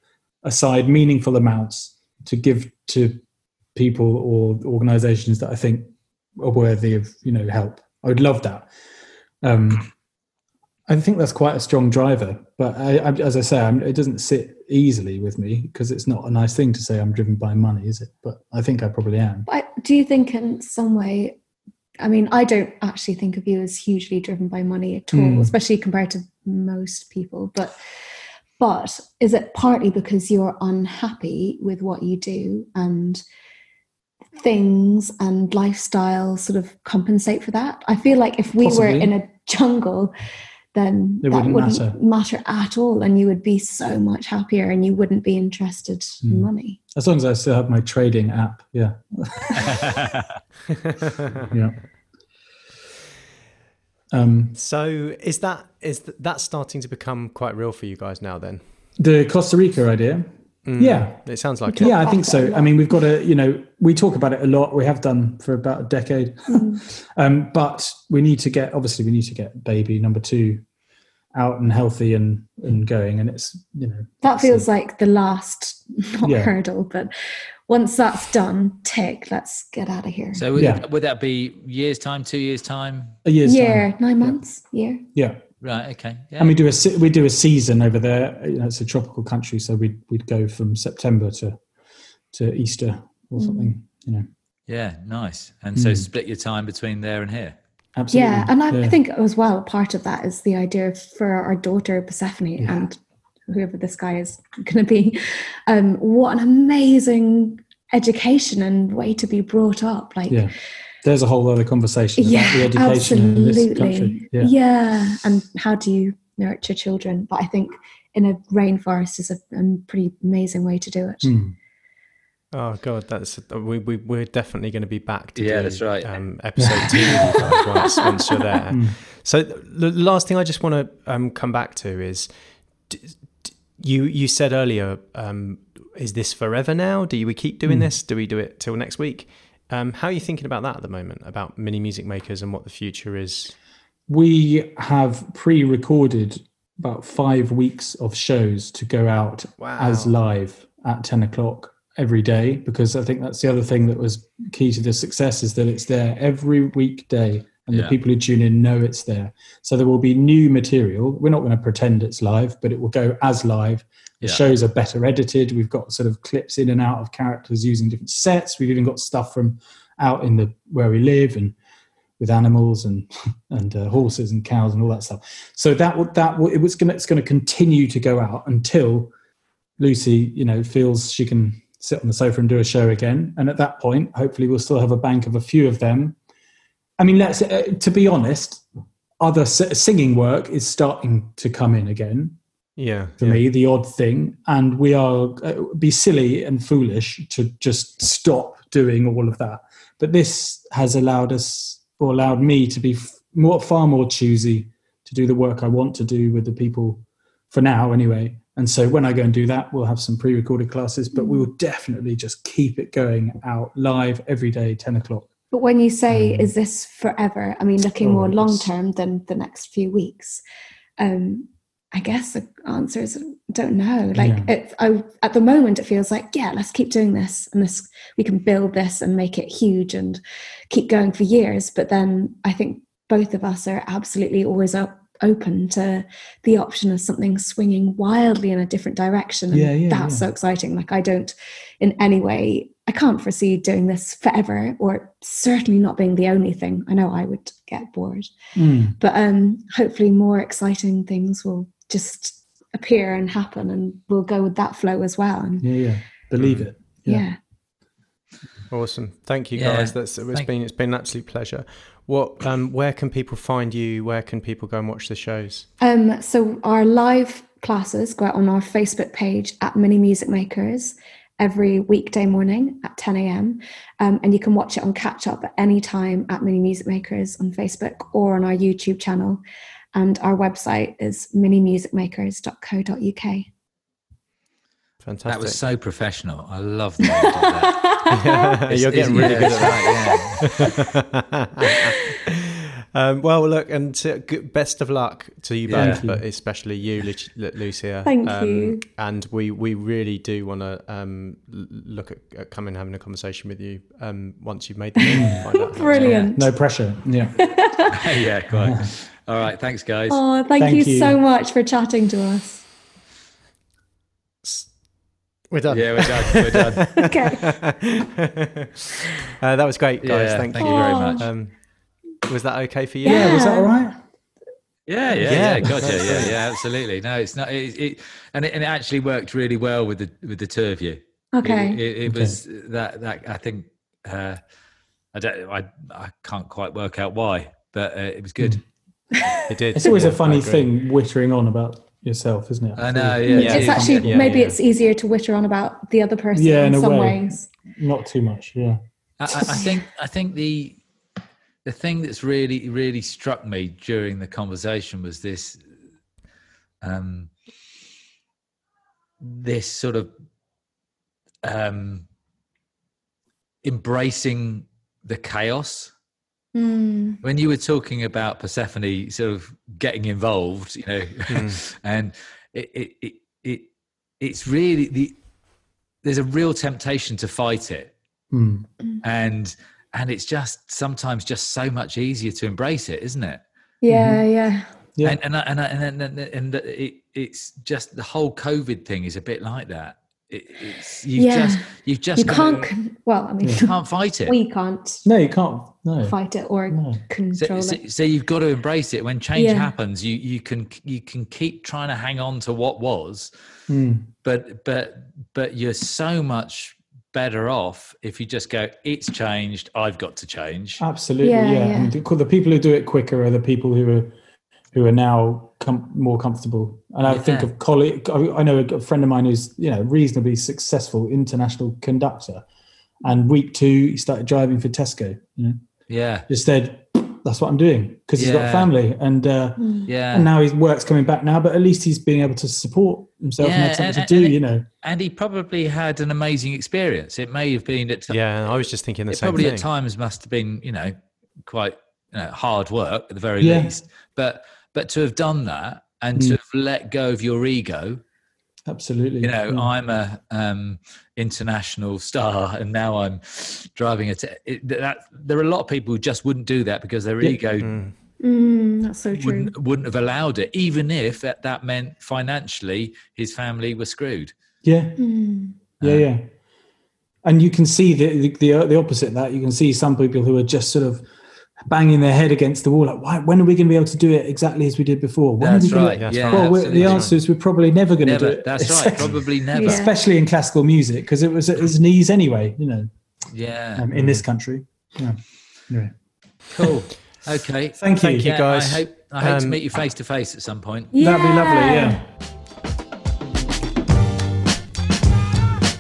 [SPEAKER 3] aside meaningful amounts to give to people or organizations that i think are worthy of you know help. I would love that. Um I think that's quite a strong driver, but I, I, as I say, I'm, it doesn't sit easily with me because it's not a nice thing to say I'm driven by money, is it? But I think I probably am.
[SPEAKER 4] But do you think in some way, I mean, I don't actually think of you as hugely driven by money at all,
[SPEAKER 3] Mm.
[SPEAKER 4] especially compared to most people. But but is it partly because you're unhappy with what you do and things and lifestyle sort of compensate for that. I feel like if we were in a jungle, then
[SPEAKER 3] It
[SPEAKER 4] that
[SPEAKER 3] wouldn't
[SPEAKER 4] wouldn't
[SPEAKER 3] matter.
[SPEAKER 4] matter. at all, and you would be so much happier, and you wouldn't be interested in
[SPEAKER 3] Mm.
[SPEAKER 4] money.
[SPEAKER 3] As long as I still have my trading app, yeah, yeah. Um,
[SPEAKER 1] so is that is th- that starting to become quite real for you guys now? Then,
[SPEAKER 3] the Costa Rica idea,
[SPEAKER 1] Mm,
[SPEAKER 3] yeah,
[SPEAKER 1] it sounds like it.
[SPEAKER 3] yeah, I think so. I mean, we've got to, you know, we talk about it a lot. We have done for about a decade,
[SPEAKER 4] Mm.
[SPEAKER 3] um, but we need to get obviously we need to get baby number two out and healthy and and going. And it's you know
[SPEAKER 4] That feels like the last not
[SPEAKER 3] Yeah.
[SPEAKER 4] hurdle, but once that's done, tick. Let's get out of here.
[SPEAKER 2] So would,
[SPEAKER 3] Yeah.
[SPEAKER 2] would that be years time, two years time?
[SPEAKER 3] a year's
[SPEAKER 4] year,
[SPEAKER 3] time.
[SPEAKER 4] nine months, year.
[SPEAKER 3] Yeah,
[SPEAKER 2] Right. Okay. Yeah.
[SPEAKER 3] and we do a we do a season over there. You know, it's a tropical country, so we'd we'd go from September to to Easter or
[SPEAKER 4] Mm.
[SPEAKER 3] something. You know,
[SPEAKER 2] yeah. Nice. And so
[SPEAKER 3] Mm.
[SPEAKER 2] split your time between there and here.
[SPEAKER 3] absolutely.
[SPEAKER 4] Yeah, and I,
[SPEAKER 3] Yeah.
[SPEAKER 4] I think as well part of that is the idea for our daughter Persephone
[SPEAKER 3] Yeah.
[SPEAKER 4] and whoever this guy is going to be. Um, what an amazing education and way to be brought up! Like,
[SPEAKER 3] yeah. There's a whole other conversation about
[SPEAKER 4] yeah,
[SPEAKER 3] the education in this country.
[SPEAKER 4] yeah.
[SPEAKER 3] Yeah.
[SPEAKER 4] and how do you nurture children? But I think in a rainforest is a, a pretty amazing way to do it.
[SPEAKER 3] Mm.
[SPEAKER 1] Oh god, that's we we we're definitely going to be back to
[SPEAKER 2] Yeah,
[SPEAKER 1] do,
[SPEAKER 2] that's right.
[SPEAKER 1] Um, episode two with you guys once, once you're there.
[SPEAKER 3] Mm.
[SPEAKER 1] So the last thing I just want to um, come back to is d- d- you you said earlier, um, is this forever now? Do we keep doing
[SPEAKER 3] Mm.
[SPEAKER 1] this? Do we do it till next week? Um, how are you thinking about that at the moment? About mini music makers and what the future is?
[SPEAKER 3] We have pre-recorded about five weeks of shows to go out
[SPEAKER 1] Wow.
[SPEAKER 3] as live at 10 o'clock every day because i think that's the other thing that was key to the success is that it's there every weekday and the people who tune in know it's there so there will be new material we're not going to pretend it's live but it will go as live the
[SPEAKER 2] Yeah.
[SPEAKER 3] shows are better edited we've got sort of clips in and out of characters using different sets we've even got stuff from out in the where we live and with animals and and uh, horses and cows and all that stuff. So that would that it was to it's going to continue to go out until Lucy, you know, feels she can sit on the sofa and do a show again. And at that point, hopefully, we'll still have a bank of a few of them. I mean, let's uh, to be honest, other s- singing work is starting to come in again
[SPEAKER 1] Yeah,
[SPEAKER 3] for
[SPEAKER 1] yeah.
[SPEAKER 3] me, the odd thing, and we are uh, be silly and foolish to just stop doing all of that. But this has allowed us, or allowed me, to be f- more, far more choosy to do the work I want to do with the people, for now anyway. And so when I go and do that, we'll have some pre-recorded classes, but we will definitely just keep it going out live every day, ten o'clock.
[SPEAKER 4] But when you say,
[SPEAKER 3] Um,
[SPEAKER 4] is this forever? I mean, looking
[SPEAKER 3] oh,
[SPEAKER 4] more long term than the next few weeks. Um, I guess the answer is I don't know. Like
[SPEAKER 3] Yeah.
[SPEAKER 4] it, I, at the moment, it feels like yeah, let's keep doing this, and this we can build this and make it huge and keep going for years. But then I think both of us are absolutely always up, open to the option of something swinging wildly in a different direction. And
[SPEAKER 3] Yeah, yeah,
[SPEAKER 4] that's
[SPEAKER 3] yeah.
[SPEAKER 4] so exciting. Like I don't in any way I can't foresee doing this forever or certainly not being the only thing. I know I would get bored.
[SPEAKER 3] Mm.
[SPEAKER 4] But um hopefully more exciting things will just appear and happen and we'll go with that flow as well. And
[SPEAKER 3] Yeah, yeah, believe
[SPEAKER 1] Mm.
[SPEAKER 3] it.
[SPEAKER 4] yeah.
[SPEAKER 1] Awesome. Thank you
[SPEAKER 2] Yeah,
[SPEAKER 1] guys. That's it's
[SPEAKER 2] thank-
[SPEAKER 1] been it's been an absolute pleasure. What um where can people find you? Where can people go and watch the shows?
[SPEAKER 4] Um, so our live classes go out on our Facebook page at Mini Music Makers every weekday morning at 10 a.m. Um, and you can watch it on catch up at any time at Mini Music Makers on Facebook or on our YouTube channel. And our website is minimusicmakers.co.uk.
[SPEAKER 1] Fantastic.
[SPEAKER 2] That was so professional. I love the way you did that. It's-
[SPEAKER 1] You're getting really
[SPEAKER 2] yeah,
[SPEAKER 1] good at
[SPEAKER 2] that's
[SPEAKER 1] that. um, well, look, and to, best of luck to you both,
[SPEAKER 3] Thank
[SPEAKER 1] but especially you, Lu- Lu- Lucia.
[SPEAKER 4] Thank
[SPEAKER 1] um,
[SPEAKER 4] you.
[SPEAKER 1] And we, we really do want to um, look at, at coming and having a conversation with you um, once you've made the move. and find out how it's
[SPEAKER 4] Brilliant.
[SPEAKER 3] No pressure. Yeah.
[SPEAKER 2] yeah, quite. All right, thanks, guys.
[SPEAKER 4] Oh, thank,
[SPEAKER 3] Thank
[SPEAKER 4] you,
[SPEAKER 3] you.
[SPEAKER 4] so much for chatting to us.
[SPEAKER 1] We're done.
[SPEAKER 2] Yeah, we're done. We're done.
[SPEAKER 4] Okay.
[SPEAKER 1] uh, that was great, guys.
[SPEAKER 2] Yeah,
[SPEAKER 1] thank,
[SPEAKER 2] thank
[SPEAKER 1] you
[SPEAKER 2] you very much.
[SPEAKER 1] Um, was that okay for you?
[SPEAKER 3] Yeah, was that all right?
[SPEAKER 2] Yeah, yeah,
[SPEAKER 1] Yeah.
[SPEAKER 2] yeah, gotcha. Yeah, yeah, absolutely. No, it's not. It, it and it, and it actually worked really well with the with the two of you.
[SPEAKER 4] Okay.
[SPEAKER 2] It, it, it
[SPEAKER 3] Okay.
[SPEAKER 2] was that that I think uh, I don't, I, I can't quite work out why, but uh, it was good.
[SPEAKER 1] It did.
[SPEAKER 3] It's always
[SPEAKER 1] Yeah,
[SPEAKER 3] a funny thing wittering on about yourself, isn't it?
[SPEAKER 2] I know, yeah,
[SPEAKER 1] Yeah.
[SPEAKER 4] It's
[SPEAKER 2] Yeah.
[SPEAKER 4] actually
[SPEAKER 1] Yeah,
[SPEAKER 4] maybe
[SPEAKER 1] yeah.
[SPEAKER 4] it's easier to witter on about the other person
[SPEAKER 3] Yeah,
[SPEAKER 4] in,
[SPEAKER 3] in a
[SPEAKER 4] some
[SPEAKER 3] way.
[SPEAKER 4] ways.
[SPEAKER 3] Not too much, yeah.
[SPEAKER 2] I, I I think I think the the thing that's really really struck me during the conversation was this um this sort of um embracing the chaos
[SPEAKER 4] Mm.
[SPEAKER 2] when you were talking about Persephone sort of getting involved, you know, and it, it, it, it, it's really the, there's a real temptation to fight it.
[SPEAKER 3] Hmm.
[SPEAKER 2] And, and it's just sometimes just so much easier to embrace it, isn't it?
[SPEAKER 4] Yeah, yeah.
[SPEAKER 3] Yeah.
[SPEAKER 2] And, and, I- and, and, and, and it, it's just the whole COVID thing is a bit like that. It, it's, you've
[SPEAKER 4] Yeah.
[SPEAKER 2] just, you've just,
[SPEAKER 4] You can't, con- well, I mean,
[SPEAKER 2] you can't fight it.
[SPEAKER 4] we can't
[SPEAKER 3] No, you can't. No.
[SPEAKER 4] fight it or
[SPEAKER 3] No.
[SPEAKER 4] control
[SPEAKER 2] so, so,
[SPEAKER 4] it.
[SPEAKER 2] so you've got to embrace it when change
[SPEAKER 4] Yeah.
[SPEAKER 2] happens you you can you can keep trying to hang on to what was
[SPEAKER 3] Hmm.
[SPEAKER 2] but but but you're so much better off if you just go it's changed i've got to change
[SPEAKER 3] Absolutely,
[SPEAKER 4] Yeah,
[SPEAKER 3] yeah.
[SPEAKER 4] yeah.
[SPEAKER 3] And the, the people who do it quicker are the people who are who are now com- more comfortable. And I think
[SPEAKER 2] Yeah.
[SPEAKER 3] of colleague. I I know a friend of mine who's you know reasonably successful international conductor, and week two he started driving for Tesco. You know,
[SPEAKER 2] yeah
[SPEAKER 3] just said that's what I'm doing because he's got a family, and uh,
[SPEAKER 2] yeah
[SPEAKER 3] and now his work's coming back now. But at least he's being able to support himself and
[SPEAKER 2] Yeah,
[SPEAKER 3] something
[SPEAKER 2] and-
[SPEAKER 3] to do.
[SPEAKER 2] and it-
[SPEAKER 3] you know,
[SPEAKER 2] and he probably had an amazing experience it may have been at
[SPEAKER 1] Yeah, I was just thinking the
[SPEAKER 2] it
[SPEAKER 1] same
[SPEAKER 2] probably
[SPEAKER 1] thing.
[SPEAKER 2] at times must have been you know quite you know, hard work at the very
[SPEAKER 3] Yeah.
[SPEAKER 2] least but but to have done that and
[SPEAKER 3] Mm.
[SPEAKER 2] to have let go of your ego
[SPEAKER 3] absolutely.
[SPEAKER 2] you know
[SPEAKER 3] yeah.
[SPEAKER 2] i'm a um international star and now i'm driving a it, that there are a lot of people who just wouldn't do that because their
[SPEAKER 3] Yeah.
[SPEAKER 2] ego
[SPEAKER 1] Mm.
[SPEAKER 4] Mm, that's so true.
[SPEAKER 2] wouldn't wouldn't have allowed it even if that, that meant financially his family were screwed
[SPEAKER 3] yeah.
[SPEAKER 4] Mm.
[SPEAKER 3] Yeah,
[SPEAKER 2] Um,
[SPEAKER 3] yeah. And you can see the, the the the opposite of that. You can see some people who are just sort of banging their head against the wall, like, "Why? When are we going to be able to do it exactly as we did before?" When
[SPEAKER 2] that's
[SPEAKER 3] are we gonna-
[SPEAKER 2] right
[SPEAKER 1] That's
[SPEAKER 2] yeah
[SPEAKER 1] right.
[SPEAKER 3] Well, the answer is we're probably never going to do it.
[SPEAKER 2] that's right probably never
[SPEAKER 4] Yeah.
[SPEAKER 3] Especially in classical music, because it was it was an ease anyway. You know,
[SPEAKER 2] yeah
[SPEAKER 3] um, in this country. Yeah. Anyway,
[SPEAKER 2] cool okay
[SPEAKER 3] thank you.
[SPEAKER 1] Thank you,
[SPEAKER 2] Yeah,
[SPEAKER 1] guys.
[SPEAKER 2] i hope i hope to
[SPEAKER 1] Um,
[SPEAKER 2] meet you face to face at some point yeah.
[SPEAKER 3] That'd be lovely. Yeah.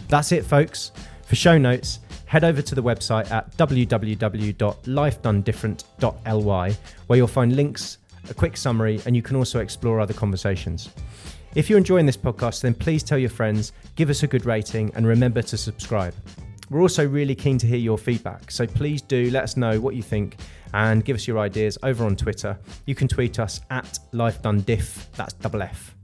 [SPEAKER 1] That's it, folks. For show notes, head over to the website at www.lifedonedifferent.ly, where you'll find links, a quick summary, and you can also explore other conversations. If you're enjoying this podcast, then please tell your friends, give us a good rating, and remember to subscribe. We're also really keen to hear your feedback, so please do let us know what you think and give us your ideas over on Twitter. You can tweet us at lifedonediff, that's double F.